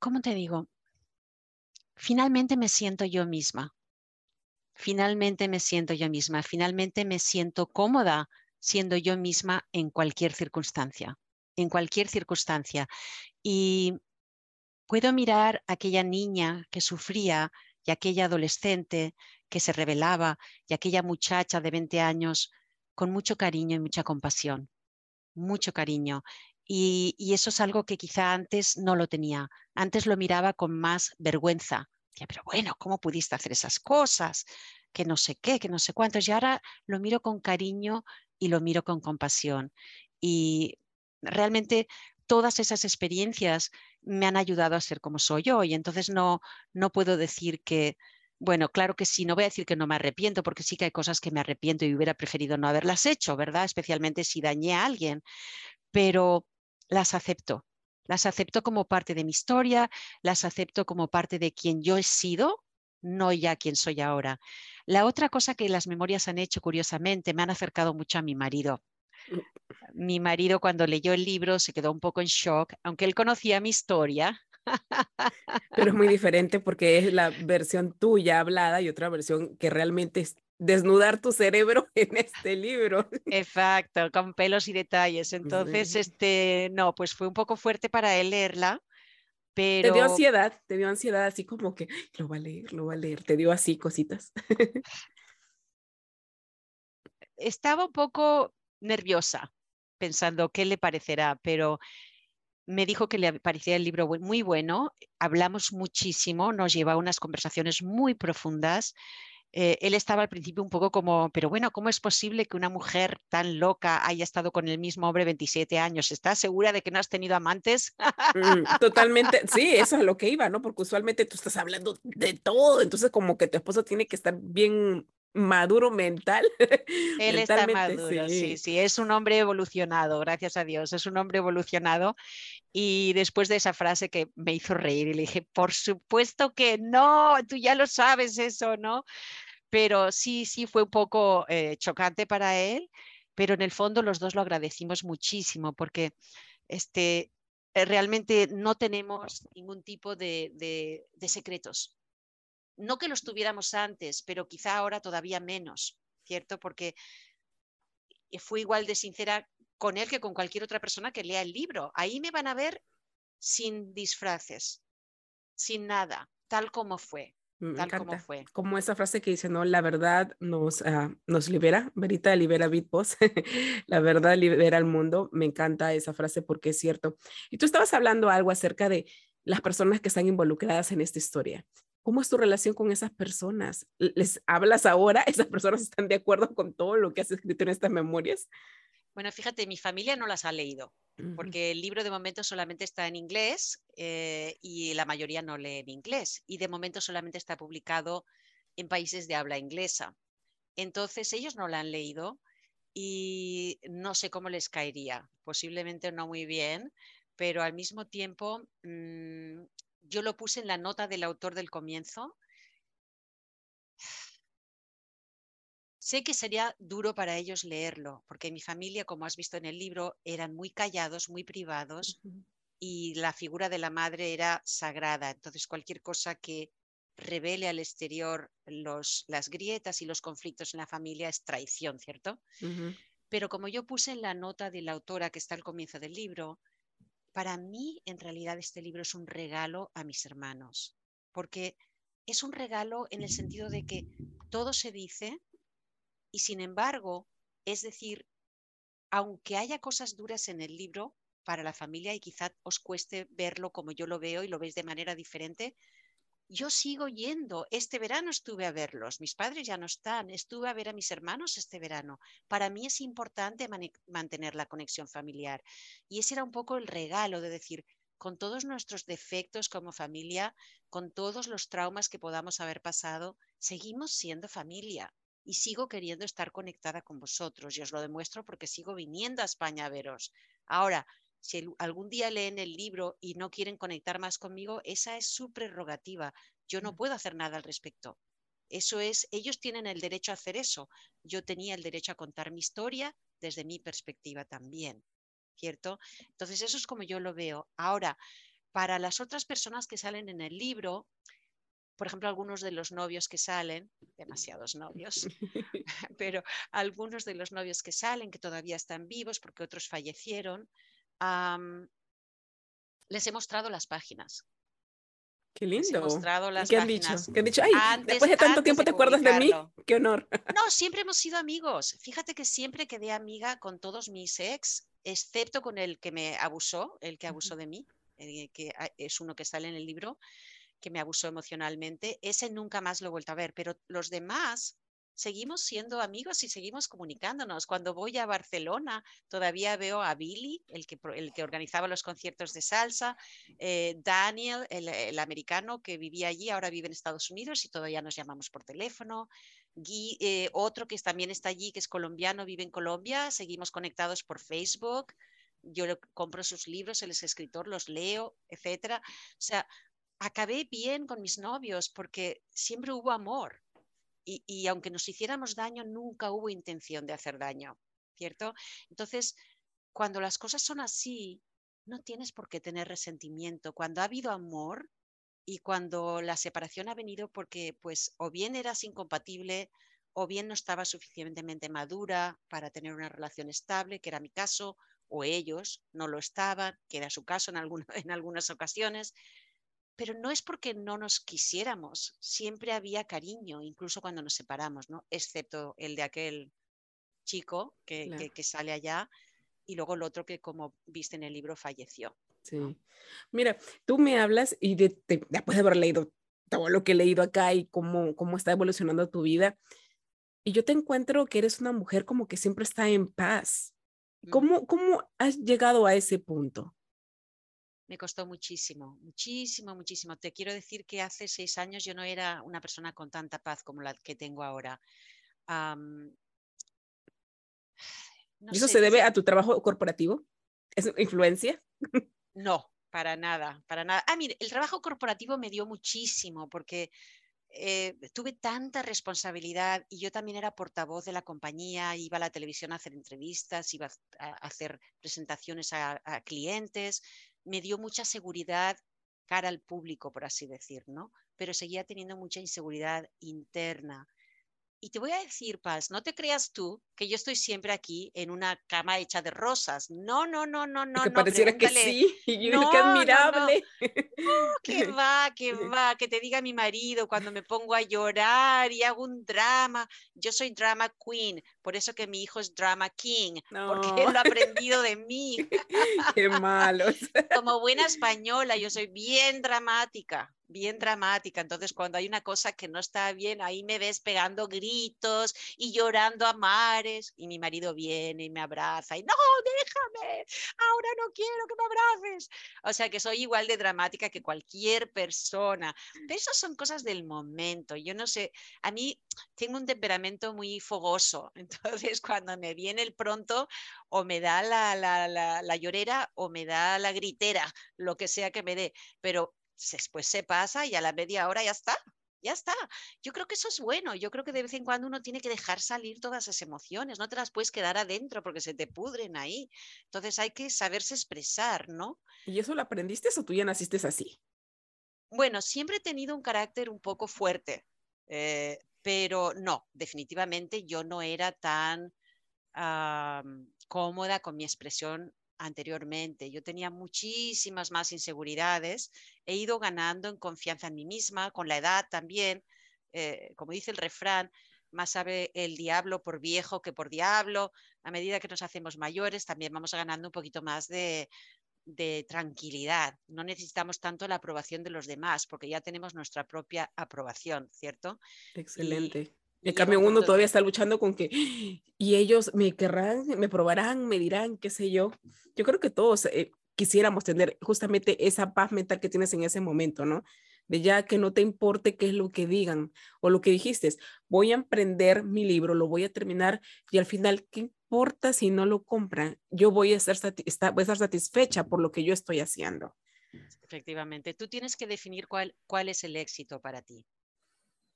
¿cómo te digo? Finalmente me siento yo misma. Finalmente me siento yo misma. Finalmente me siento cómoda siendo yo misma en cualquier circunstancia, en cualquier circunstancia. Y puedo mirar a aquella niña que sufría y aquella adolescente que se rebelaba y aquella muchacha de 20 años con mucho cariño y mucha compasión, mucho cariño. Y, eso es algo que quizá antes no lo tenía. Antes lo miraba con más vergüenza. pero bueno, ¿cómo pudiste hacer esas cosas? Que no sé qué, que no sé cuántos. Y ahora lo miro con cariño y lo miro con compasión. Y realmente todas esas experiencias me han ayudado a ser como soy hoy. Entonces no, no puedo decir que, bueno, claro que sí, no voy a decir que no me arrepiento, porque sí que hay cosas que me arrepiento y hubiera preferido no haberlas hecho, ¿verdad? Especialmente si dañé a alguien, pero las acepto. Las acepto como parte de mi historia, las acepto como parte de quien yo he sido, no ya quien soy ahora. La otra cosa que las memorias han hecho, curiosamente, me han acercado mucho a mi marido. Mi marido cuando leyó el libro se quedó un poco en shock, aunque él conocía mi historia, pero es muy [laughs] diferente porque es la versión tuya hablada y otra versión que realmente es desnudar tu cerebro [laughs] en este libro. Exacto, con pelos y detalles. Entonces, este, no, pues fue un poco fuerte para él leerla. Pero... Te dio ansiedad, te dio ansiedad así como que lo va a leer, lo va a leer, te dio así cositas. [laughs] Estaba un poco nerviosa pensando qué le parecerá, pero me dijo que le parecía el libro muy bueno, hablamos muchísimo, nos lleva a unas conversaciones muy profundas. Eh, él estaba al principio un poco como, pero bueno, ¿cómo es posible que una mujer tan loca haya estado con el mismo hombre 27 años? ¿Estás segura de que no has tenido amantes? Mm, [laughs] totalmente, sí, eso es lo que iba, ¿no? Porque usualmente tú estás hablando de todo, entonces como que tu esposo tiene que estar bien maduro mental. [laughs] Él está maduro, sí. sí. es un hombre evolucionado, gracias a Dios, es un hombre evolucionado. Y después de esa frase que me hizo reír y le dije, por supuesto que no, tú ya lo sabes eso, ¿no? Pero sí, sí fue un poco eh, chocante para él, pero en el fondo los dos lo agradecimos muchísimo porque este, eh, realmente no tenemos ningún tipo de, de secretos no que los tuviéramos antes, pero quizá ahora todavía menos, ¿cierto? Porque fui igual de sincera con él que con cualquier otra persona que lea el libro. Ahí me van a ver sin disfraces, sin nada, tal como fue. tal como fue. Como esa frase que dice, no, la verdad nos, ah, nos libera, Verita libera Bitpost, [laughs] la verdad libera al mundo. Me encanta esa frase porque es cierto. Y tú estabas hablando algo acerca de las personas que están involucradas en esta historia. ¿Cómo es tu relación con esas personas? ¿Les hablas ahora? [laughs] ¿Esas personas están de acuerdo con todo lo que has escrito en estas memorias? Bueno, fíjate, mi familia no las ha leído, porque el libro de momento solamente está en inglés eh, y la mayoría no lee en inglés. Y de momento solamente está publicado en países de habla inglesa. Entonces ellos no la han leído y no sé cómo les caería. Posiblemente no muy bien, pero al mismo tiempo mm, yo lo puse en la nota del autor del comienzo. Sé que sería duro para ellos leerlo, porque mi familia, como has visto en el libro, eran muy callados, muy privados y la figura de la madre era sagrada. Entonces, cualquier cosa que revele al exterior los, las grietas y los conflictos en la familia es traición, ¿cierto? Pero como yo puse en la nota de la autora que está al comienzo del libro, para mí en realidad este libro es un regalo a mis hermanos, porque es un regalo en el sentido de que todo se dice y sin embargo, es decir, aunque haya cosas duras en el libro, para la familia y quizá os cueste verlo como yo lo veo y lo veis de manera diferente. Yo sigo yendo. Este verano estuve a verlos. Mis padres ya no están. Estuve a ver a mis hermanos este verano. Para mí es importante mantener la conexión familiar. Y ese era un poco el regalo de decir, con todos nuestros defectos como familia, con todos los traumas que podamos haber pasado, seguimos siendo familia y sigo queriendo estar conectada con vosotros. Y os lo demuestro porque sigo viniendo a España a veros. Ahora, si algún día leen el libro y no quieren conectar más conmigo, esa es su prerrogativa. Yo no mm. puedo hacer nada al respecto. Eso es, ellos tienen el derecho a hacer eso. Yo tenía el derecho a contar mi historia desde mi perspectiva también, ¿cierto? Entonces, eso es como yo lo veo. Ahora, para las otras personas que salen en el libro, por ejemplo, algunos de los novios que salen, demasiados novios, [laughs] [laughs] pero algunos de los novios que salen, que todavía están vivos porque otros fallecieron, les he mostrado las páginas. Qué lindo. Les he mostrado las ¿Qué han páginas. dicho? ¿Qué han dicho? Ay, después de tanto tiempo te acuerdas de mí. Qué honor. No, siempre hemos sido amigos. Fíjate que siempre quedé amiga con todos mis ex, excepto con el que me abusó, el que abusó de mí, que ah, es uno que sale en el libro, que me abusó emocionalmente. Ese nunca más lo he vuelto a ver, pero los demás seguimos siendo amigos y seguimos comunicándonos. Cuando voy a Barcelona, todavía veo a Billy, el que, el que organizaba los conciertos de salsa, eh, Daniel, el, americano que vivía allí, ahora vive en Estados Unidos y todavía nos llamamos por teléfono. Guy, eh, otro que también está allí, que es colombiano, vive en Colombia, seguimos conectados por Facebook. Yo compro sus libros, él es escritor, los leo, etcétera. O sea, acabé bien con mis novios porque siempre hubo amor y, aunque nos hiciéramos daño, nunca hubo intención de hacer daño, ¿cierto? Entonces, cuando las cosas son así, no tienes por qué tener resentimiento. Cuando ha habido amor y cuando la separación ha venido porque, pues, o bien eras incompatible o bien no estaba suficientemente madura para tener una relación estable, que era mi caso, o ellos no lo estaban, que era su caso en, [laughs] en algunas ocasiones, pero no es porque no nos quisiéramos, siempre había cariño, incluso cuando nos separamos, ¿no? Excepto el de aquel chico que, que, sale allá y luego el otro que, como viste en el libro, falleció. Sí. Mira, tú me hablas y después de haber leído todo lo que he leído acá y cómo, cómo está evolucionando tu vida, y yo te encuentro que eres una mujer como que siempre está en paz. ¿Cómo, cómo has llegado a ese punto? Me costó muchísimo, muchísimo, muchísimo. Te quiero decir que hace seis años yo no era una persona con tanta paz como la que tengo ahora. ¿Y eso se debe a tu trabajo corporativo? ¿Es influencia? [laughs] No, para nada, para nada. Ah, mire, el trabajo corporativo me dio muchísimo porque eh, tuve tanta responsabilidad y yo también era portavoz de la compañía, iba a la televisión a hacer entrevistas, iba a hacer presentaciones a clientes, me dio mucha seguridad cara al público, por así decir, ¿no? Pero seguía teniendo mucha inseguridad interna. Y te voy a decir, Paz, no te creas tú que yo estoy siempre aquí en una cama hecha de rosas. No, no, no, no, no. Que pareciera que sí, [laughs] y no, qué admirable. No, [laughs] que va, que va, que te diga mi marido cuando me pongo a llorar y hago un drama. Yo soy drama queen, por eso que mi hijo es drama king, porque él [laughs] lo ha aprendido de mí. Qué malo. Como buena española, yo soy bien dramática bien dramática. Entonces, cuando hay una cosa que no está bien, ahí me ves pegando gritos y llorando a mares. Y mi marido viene y me abraza y no, déjame, ahora no quiero que me abraces. O sea que soy igual de dramática que cualquier persona. Pero eso son cosas del momento. Yo no sé, a mí tengo un temperamento muy fogoso. [laughs] Entonces, cuando me viene el pronto, o me da la, la, la, la llorera o me da la gritera, lo que sea que me dé. Pero después se pasa y a la media hora ya está, ya está. Yo creo que eso es bueno. Yo creo que de vez en cuando uno tiene que dejar salir todas esas emociones. No te las puedes quedar adentro porque se te pudren ahí. Entonces hay que saberse expresar, ¿no? ¿Y eso lo aprendiste o tú ya naciste así? Bueno, siempre he tenido un carácter un poco fuerte, eh, pero no, definitivamente yo no era tan cómoda con mi expresión anteriormente. Yo tenía muchísimas más inseguridades. He ido ganando en confianza en mí misma, con la edad también. Eh, como dice el refrán, más sabe el diablo por viejo que por diablo. A medida que nos hacemos mayores, también vamos ganando un poquito más de, de tranquilidad. No necesitamos tanto la aprobación de los demás, porque ya tenemos nuestra propia aprobación, ¿cierto? Excelente. En cambio, uno todavía está luchando con que, y ellos me querrán, me probarán, me dirán, qué sé yo. Yo creo que todos eh, quisiéramos tener justamente esa paz mental que tienes en ese momento, ¿no? De ya que no te importe qué es lo que digan o lo que dijiste, voy a emprender mi libro, lo voy a terminar y al final, ¿qué importa si no lo compran? Yo voy a estar, voy a estar satisfecha por lo que yo estoy haciendo. Efectivamente, tú tienes que definir cuál, cuál es el éxito para ti.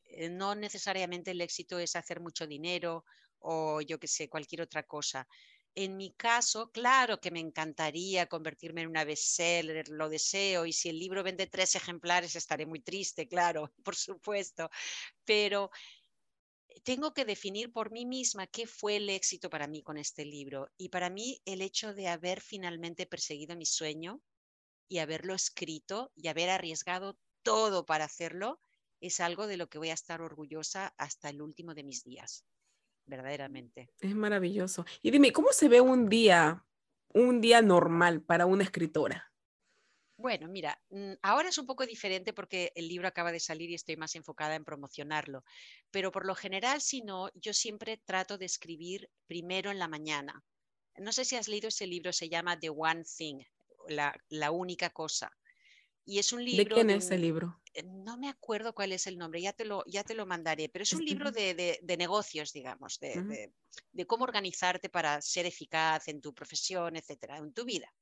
Eh, no necesariamente el éxito es hacer mucho dinero o yo que sé, cualquier otra cosa. En mi caso, claro que me encantaría convertirme en una bestseller, lo deseo, y si el libro vende tres ejemplares estaré muy triste, [laughs] claro, por supuesto, pero tengo que definir por mí misma qué fue el éxito para mí con este libro. Y para mí el hecho de haber finalmente perseguido mi sueño y haberlo escrito y haber arriesgado todo para hacerlo, es algo de lo que voy a estar orgullosa hasta el último de mis días, verdaderamente. Es maravilloso. Y dime, ¿cómo se ve un día, un día normal para una escritora? Bueno, mira, mm, ahora es un poco diferente porque el libro acaba de salir y estoy más enfocada en promocionarlo, pero por lo general, si no, yo siempre trato de escribir primero en la mañana. No sé si has leído ese libro, se llama The One Thing, la, la única cosa. Y es un libro. ¿De quién es el libro? Eh, no me acuerdo cuál es el nombre, ya te lo, ya te lo mandaré, pero es un libro de, negocios, digamos, de, cómo organizarte para ser eficaz en tu profesión, etcétera, en tu vida.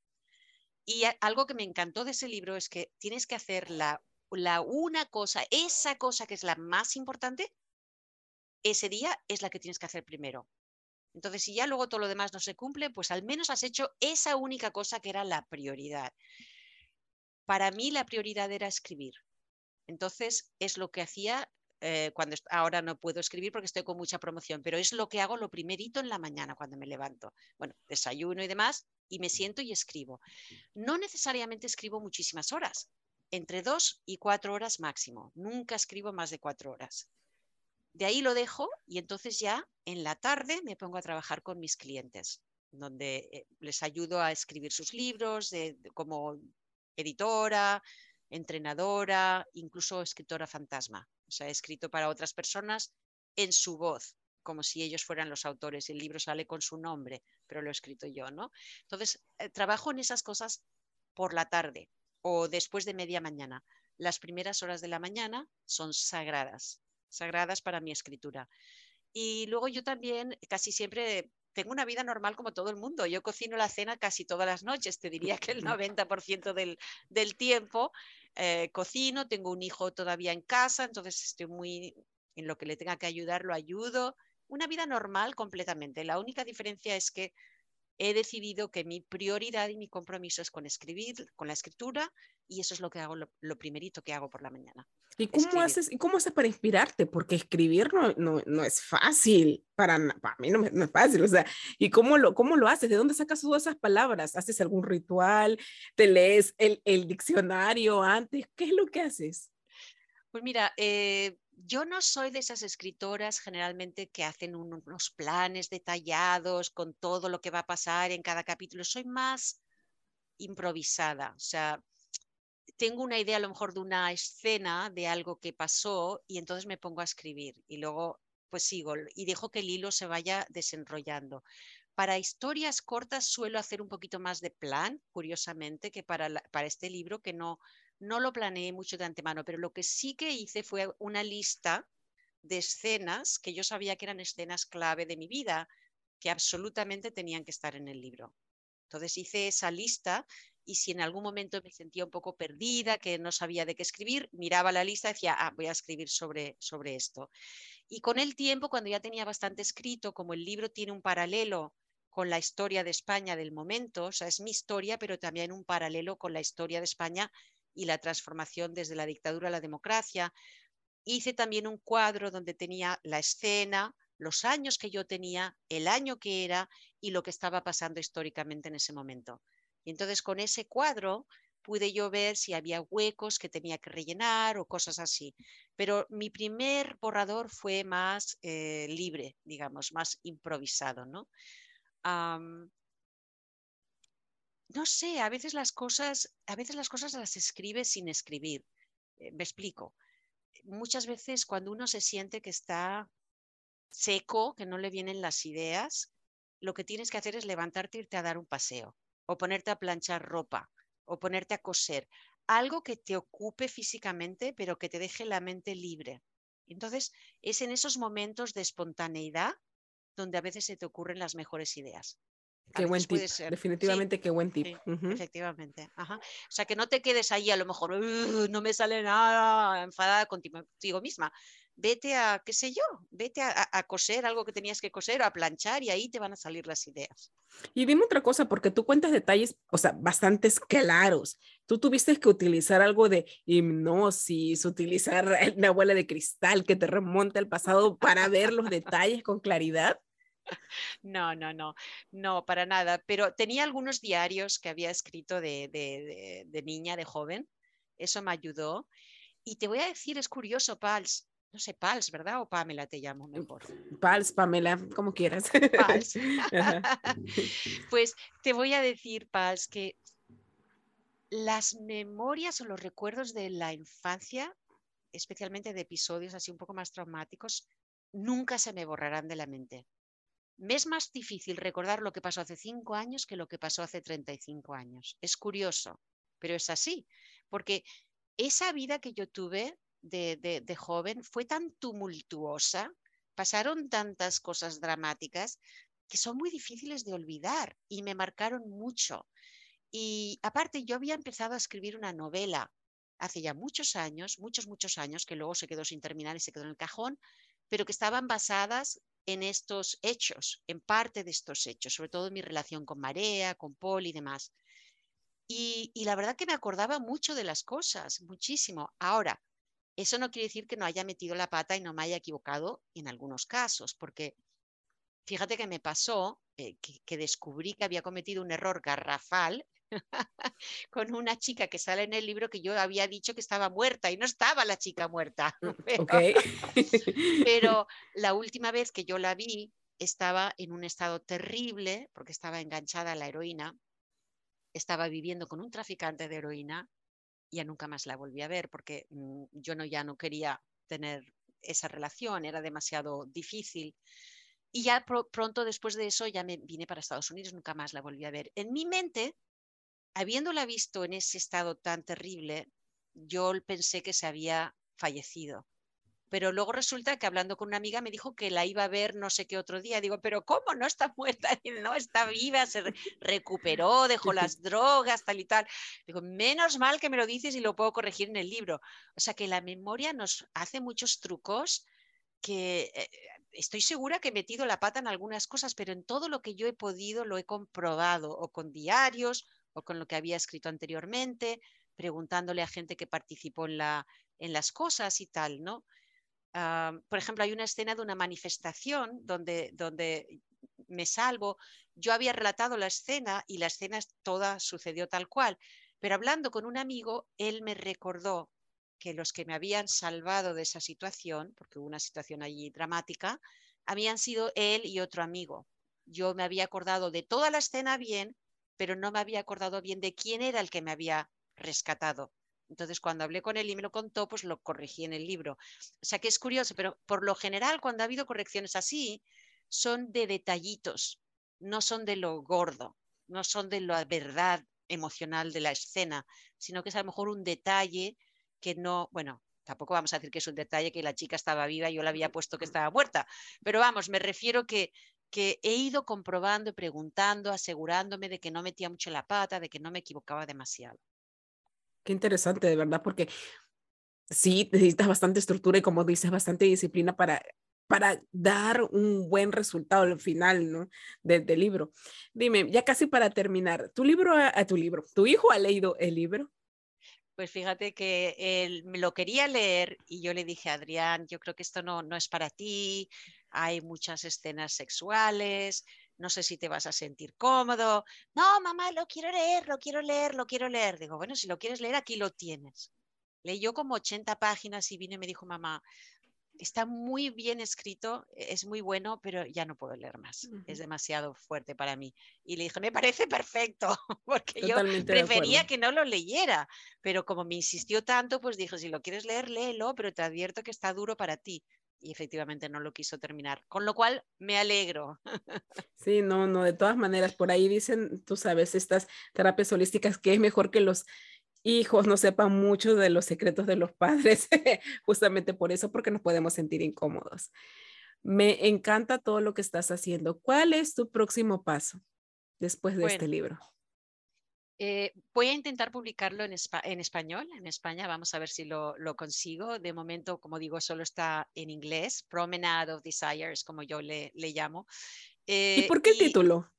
Y algo que me encantó de ese libro es que tienes que hacer la, la una cosa, esa cosa que es la más importante, ese día es la que tienes que hacer primero. Entonces, si ya luego todo lo demás no se cumple, pues al menos has hecho esa única cosa que era la prioridad para mí la prioridad era escribir. Entonces es lo que hacía eh, cuando ahora no puedo escribir porque estoy con mucha promoción, pero es lo que hago lo primerito en la mañana cuando me levanto. Bueno, desayuno y demás y me siento y escribo. No necesariamente escribo muchísimas horas, entre dos y cuatro horas máximo. Nunca escribo más de cuatro horas. De ahí lo dejo y entonces ya en la tarde me pongo a trabajar con mis clientes, donde eh, les ayudo a escribir sus libros, de, como editora, entrenadora, incluso escritora fantasma. O sea, he escrito para otras personas en su voz, como si ellos fueran los autores. El libro sale con su nombre, pero lo he escrito yo, ¿no? Entonces, eh, trabajo en esas cosas por la tarde o después de media mañana. Las primeras horas de la mañana son sagradas, sagradas para mi escritura. Y luego yo también casi siempre tengo una vida normal como todo el mundo. Yo cocino la cena casi todas las noches, te diría que el [laughs] 90% del, del tiempo eh, cocino, tengo un hijo todavía en casa, entonces estoy muy en lo que le tenga que ayudar, lo ayudo. Una vida normal completamente. La única diferencia es que he decidido que mi prioridad y mi compromiso es con escribir, con la escritura, y eso es lo que hago, lo, primerito que hago por la mañana. ¿Y cómo haces, y cómo haces para inspirarte? Porque escribir no, no, no es fácil, para, para mí no, no, es fácil, o sea, ¿y cómo lo, cómo lo haces? ¿De dónde sacas todas esas palabras? ¿Haces algún ritual? ¿Te lees el, el diccionario antes? ¿Qué es lo que haces? Pues mira, eh, yo no soy de esas escritoras generalmente que hacen unos planes detallados con todo lo que va a pasar en cada capítulo. Soy más improvisada. O sea, tengo una idea a lo mejor de una escena, de algo que pasó, y entonces me pongo a escribir y luego pues sigo y dejo que el hilo se vaya desenrollando. Para historias cortas suelo hacer un poquito más de plan, curiosamente, que para, para este libro, que no, no lo planeé mucho de antemano, pero lo que sí que hice fue una lista de escenas que yo sabía que eran escenas clave de mi vida, que absolutamente tenían que estar en el libro. Entonces hice esa lista y si en algún momento me sentía un poco perdida, que no sabía de qué escribir, miraba la lista y decía, ah, voy a escribir sobre, sobre esto. Y con el tiempo, cuando ya tenía bastante escrito, como el libro tiene un paralelo con la historia de España del momento, o sea, es mi historia, pero también un paralelo con la historia de España y la transformación desde la dictadura a la democracia. Hice también un cuadro donde tenía la escena, los años que yo tenía, el año que era y lo que estaba pasando históricamente en ese momento. Y entonces con ese cuadro pude yo ver si había huecos que tenía que rellenar o cosas así. Pero mi primer borrador fue más eh, libre, digamos, más improvisado, ¿no? No sé, a veces las cosas, a veces las cosas las escribes sin escribir. Eh, me explico. Muchas veces cuando uno se siente que está seco, que no le vienen las ideas, lo que tienes que hacer es levantarte e irte a dar un paseo, o ponerte a planchar ropa, o ponerte a coser. Algo que te ocupe físicamente, pero que te deje la mente libre. Entonces, es en esos momentos de espontaneidad donde a veces se te ocurren las mejores ideas. Qué buen tip. Definitivamente qué buen tip. Efectivamente. O sea, que no te quedes ahí a lo mejor, no me sale nada enfadada contigo misma. Vete a, qué sé yo, vete a, coser algo que tenías que coser o a planchar y ahí te van a salir las ideas. Y dime otra cosa, porque tú cuentas detalles, o sea, bastante claros. Tú tuviste que utilizar algo de hipnosis, utilizar una abuela de cristal que te remonte al pasado para ver los detalles con claridad. [laughs] No, no, no, no, para nada. Pero tenía algunos diarios que había escrito de, niña, de joven. Eso me ayudó. Y te voy a decir, es curioso, Pals. No sé, Pals, ¿verdad? O Pamela te llamo mejor. Pals, Pamela, como quieras. Pals. [laughs] [laughs] pues te voy a decir, Pals, que las memorias o los recuerdos de la infancia, especialmente de episodios así un poco más traumáticos, nunca se me borrarán de la mente me es más difícil recordar lo que pasó hace cinco años que lo que pasó hace 35 años. Es curioso, pero es así, porque esa vida que yo tuve de, de, joven fue tan tumultuosa, pasaron tantas cosas dramáticas que son muy difíciles de olvidar y me marcaron mucho. Y aparte, yo había empezado a escribir una novela hace ya muchos años, muchos, muchos años, que luego se quedó sin terminar y se quedó en el cajón, pero que estaban basadas en estos hechos, en parte de estos hechos, sobre todo en mi relación con Marea, con Paul y demás. Y, la verdad que me acordaba mucho de las cosas, muchísimo. Ahora, eso no quiere decir que no haya metido la pata y no me haya equivocado en algunos casos, porque fíjate que me pasó eh, que, descubrí que había cometido un error garrafal [laughs] con una chica que sale en el libro que yo había dicho que estaba muerta y no estaba la chica muerta. [laughs] Pero, [laughs] la última vez que yo la vi estaba en un estado terrible porque estaba enganchada a la heroína, estaba viviendo con un traficante de heroína y ya nunca más la volví a ver porque mm, yo no, ya no quería tener esa relación, era demasiado difícil. Y ya pronto después de eso ya me vine para Estados Unidos, nunca más la volví a ver. En mi mente habiéndola visto en ese estado tan terrible, yo pensé que se había fallecido. Pero luego resulta que hablando con una amiga me dijo que la iba a ver no sé qué otro día. Digo, pero ¿cómo no está [laughs] muerta? [laughs] No, está viva, se recuperó, dejó [laughs] las drogas, tal y tal. Digo, menos mal que me lo dices y lo puedo corregir en el libro. O sea que la memoria nos hace muchos trucos que eh, estoy segura que he metido la pata en algunas cosas, pero en todo lo que yo he podido lo he comprobado, o con diarios, o con lo que había escrito anteriormente, preguntándole a gente que participó en, la, en las cosas y tal, ¿no? Ah, por ejemplo, hay una escena de una manifestación donde, donde me salvo. Yo había relatado la escena y la escena toda sucedió tal cual, pero hablando con un amigo, él me recordó que los que me habían salvado de esa situación, porque hubo una situación allí dramática, habían sido él y otro amigo. Yo me había acordado de toda la escena bien, pero no me había acordado bien de quién era el que me había rescatado. Entonces, cuando hablé con él y me lo contó, pues lo corregí en el libro. O sea que es curioso, pero por lo general, cuando ha habido correcciones así, son de detallitos, no son de lo gordo, no son de la verdad emocional de la escena, sino que es a lo mejor un detalle que no, bueno, tampoco vamos a decir que es un detalle que la chica estaba viva y yo le había puesto que estaba muerta, pero vamos, me refiero que, que he ido comprobando y preguntando, asegurándome de que no metía mucho la pata, de que no me equivocaba demasiado. Qué interesante, de verdad, porque sí, necesitas bastante estructura y como dices, bastante disciplina para, para dar un buen resultado al final ¿no? del, libro. Dime, ya casi para terminar, ¿tu libro, a, tu libro, tu hijo ha leído el libro? Pues fíjate que él me lo quería leer y yo le dije, Adrián, yo creo que esto no, no es para ti, hay muchas escenas sexuales, no sé si te vas a sentir cómodo. No, mamá, lo quiero leer, lo quiero leer, lo quiero leer. Digo, bueno, si lo quieres leer, aquí lo tienes. Leyó como 80 páginas y vino y me dijo, mamá, está muy bien escrito, es muy bueno, pero ya no puedo leer más. Es demasiado fuerte para mí. Y le dije, me parece perfecto, [laughs] porque yo prefería que no lo leyera. Pero como me insistió tanto, pues dijo, si lo quieres leer, léelo, pero te advierto que está duro para ti. Y efectivamente no lo quiso terminar, con lo cual me alegro. [laughs] Sí, no, no, de todas maneras, por ahí dicen, tú sabes, estas terapias holísticas que es mejor que los hijos no sepan mucho de los secretos de los padres, [laughs] justamente por eso, porque nos podemos sentir incómodos. Me encanta todo lo que estás haciendo. ¿Cuál es tu próximo paso después de este libro? Eh, voy a intentar publicarlo en, español. En España vamos a ver si lo, consigo. De momento, como digo, solo está en inglés. Promenade of Desires, como yo le, llamo. ¿Y por qué el eh, título?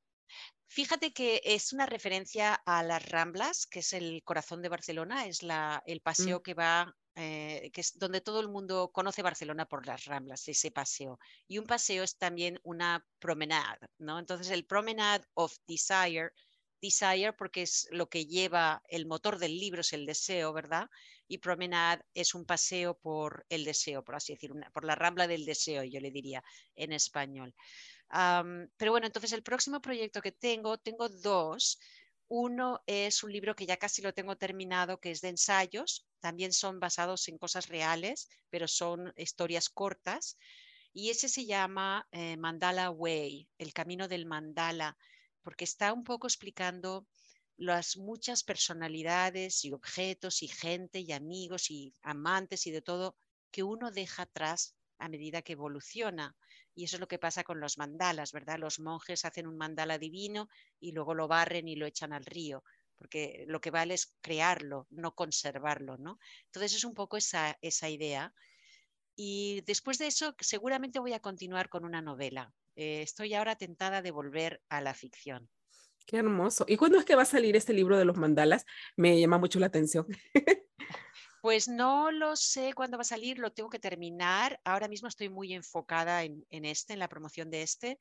Fíjate que es una referencia a las Ramblas, que es el corazón de Barcelona, es la, el mm. paseo que va, eh, que es donde todo el mundo conoce Barcelona por las Ramblas, ese paseo. Y un paseo es también una promenade, ¿no? Entonces el Promenade of Desire, Desire porque es lo que lleva el motor del libro, es el deseo, ¿verdad? Y promenade es un paseo por el deseo, por así decir, por la Rambla del deseo, yo le diría en español pero bueno, entonces el próximo proyecto que tengo, tengo dos. Uno es un libro que ya casi lo tengo terminado, que es de ensayos. También son basados en cosas reales, pero son historias cortas. Y ese se llama eh, Mandala Way, el camino del mandala, porque está un poco explicando las muchas personalidades y objetos y gente y amigos y amantes y de todo que uno deja atrás a medida que evoluciona. Y eso es lo que pasa con los mandalas, ¿verdad? Los monjes hacen un mandala divino y luego lo barren y lo echan al río, porque lo que vale es crearlo, no conservarlo, ¿no? Entonces es un poco esa, esa idea. Y después de eso, seguramente voy a continuar con una novela. Eh, estoy ahora tentada de volver a la ficción. Qué hermoso. ¿Y cuándo es que va a salir este libro de los mandalas? Me llama mucho la atención. [laughs] Pues no lo sé cuándo va a salir, lo tengo que terminar. Ahora mismo estoy muy enfocada en, este, en la promoción de este,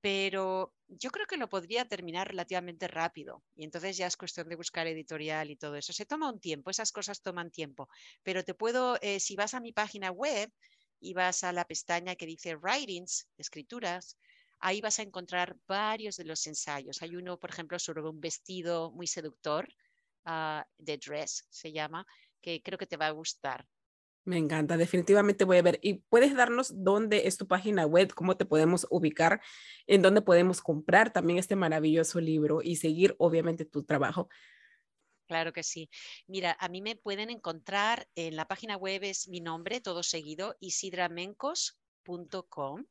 pero yo creo que lo podría terminar relativamente rápido y entonces ya es cuestión de buscar editorial y todo eso. Se toma un tiempo, esas cosas toman tiempo, pero te puedo, eh, si vas a mi página web y vas a la pestaña que dice Writings, escrituras, ahí vas a encontrar varios de los ensayos. Hay uno, por ejemplo, sobre un vestido muy seductor, uh, The Dress se llama, que creo que te va a gustar. Me encanta, definitivamente voy a ver. ¿Y puedes darnos dónde es tu página web, cómo te podemos ubicar, en dónde podemos comprar también este maravilloso libro y seguir obviamente tu trabajo? Claro que sí. Mira, a mí me pueden encontrar en la página web, es mi nombre, todo seguido, isidramencos.com.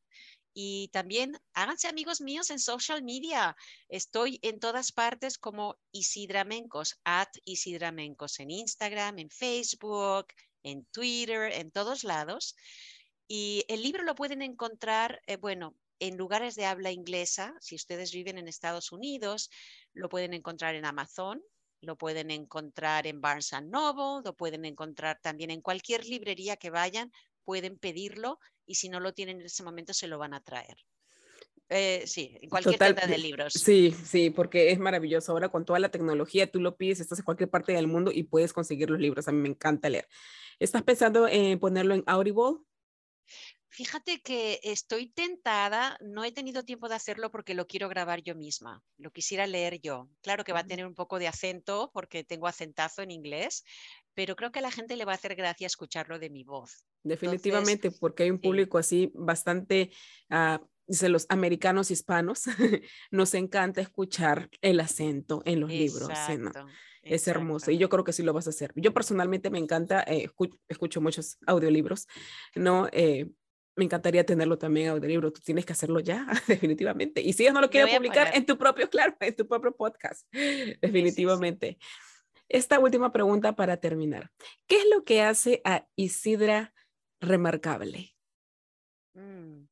Y también háganse amigos míos en social media. Estoy en todas partes como Isidramencos, at Isidramencos, en Instagram, en Facebook, en Twitter, en todos lados. Y el libro lo pueden encontrar, eh, bueno, en lugares de habla inglesa. Si ustedes viven en Estados Unidos, lo pueden encontrar en Amazon, lo pueden encontrar en Barnes Noble, lo pueden encontrar también en cualquier librería que vayan, pueden pedirlo y si no lo tienen en ese momento se lo van a traer. Eh, sí, en cualquier tienda de libros. Sí, sí, porque es maravilloso. Ahora con toda la tecnología, tú lo pides, estás en cualquier parte del mundo y puedes conseguir los libros. A mí me encanta leer. ¿Estás pensando en ponerlo en Audible? Fíjate que estoy tentada, no he tenido tiempo de hacerlo porque lo quiero grabar yo misma, lo quisiera leer yo. Claro que va a tener un poco de acento porque tengo acentazo en inglés, pero creo que a la gente le va a hacer gracia escucharlo de mi voz. Definitivamente, porque hay un público así bastante, uh, dice los americanos hispanos, [laughs] nos encanta escuchar el acento en los libros. ¿no? Es hermoso y yo creo que sí lo vas a hacer. Yo personalmente me encanta, eh, escucho, muchos audiolibros, ¿no? Eh, me encantaría tenerlo también audiolibro. Tú tienes que hacerlo ya, [laughs] definitivamente. Y si ellos no lo quieren publicar en tu propio, claro, en tu propio podcast, definitivamente. Esta última pregunta para terminar. ¿Qué es lo que hace a Isidra remarcable? Mm.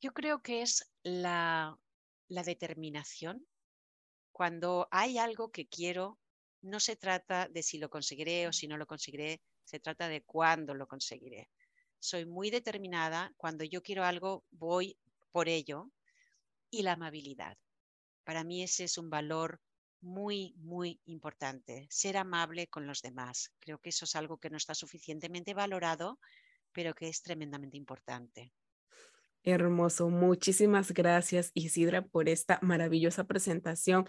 Yo creo que es la, la determinación. Cuando hay algo que quiero, no se trata de si lo conseguiré o si no lo conseguiré, se trata de cuándo lo conseguiré. Soy muy determinada, cuando yo quiero algo, voy por ello. Y la amabilidad. Para mí ese es un valor muy, muy importante, ser amable con los demás. Creo que eso es algo que no está suficientemente valorado, pero que es tremendamente importante. Hermoso. Muchísimas gracias, Isidra, por esta maravillosa presentación.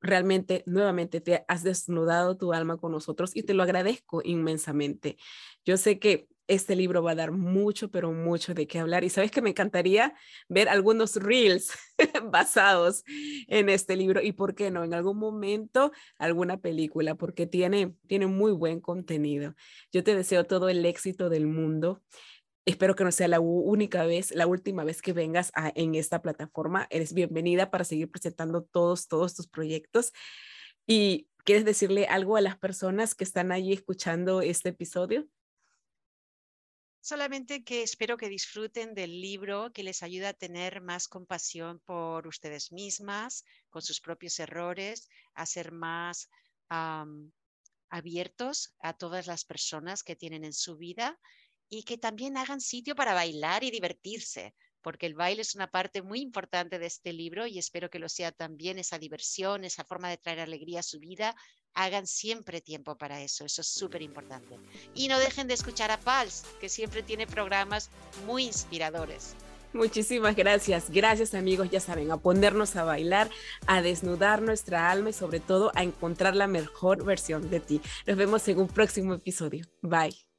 Realmente, nuevamente, te has desnudado tu alma con nosotros y te lo agradezco inmensamente. Yo sé que este libro va a dar mucho, pero mucho de qué hablar. Y sabes que me encantaría ver algunos reels [laughs] basados en este libro y, ¿por qué no? En algún momento, alguna película, porque tiene, tiene muy buen contenido. Yo te deseo todo el éxito del mundo. Espero que no sea la única vez, la última vez que vengas a, en esta plataforma. Eres bienvenida para seguir presentando todos, todos tus proyectos. ¿Y quieres decirle algo a las personas que están allí escuchando este episodio? Solamente que espero que disfruten del libro que les ayuda a tener más compasión por ustedes mismas, con sus propios errores, a ser más abiertos a todas las personas que tienen en su vida y que también hagan sitio para bailar y divertirse, porque el baile es una parte muy importante de este libro y espero que lo sea también esa diversión, esa forma de traer alegría a su vida, hagan siempre tiempo para eso, eso es súper importante. Y no dejen de escuchar a Pals, que siempre tiene programas muy inspiradores. Muchísimas gracias, gracias amigos, ya saben, a ponernos a bailar, a desnudar nuestra alma y sobre todo a encontrar la mejor versión de ti. Nos vemos en un próximo episodio. Bye.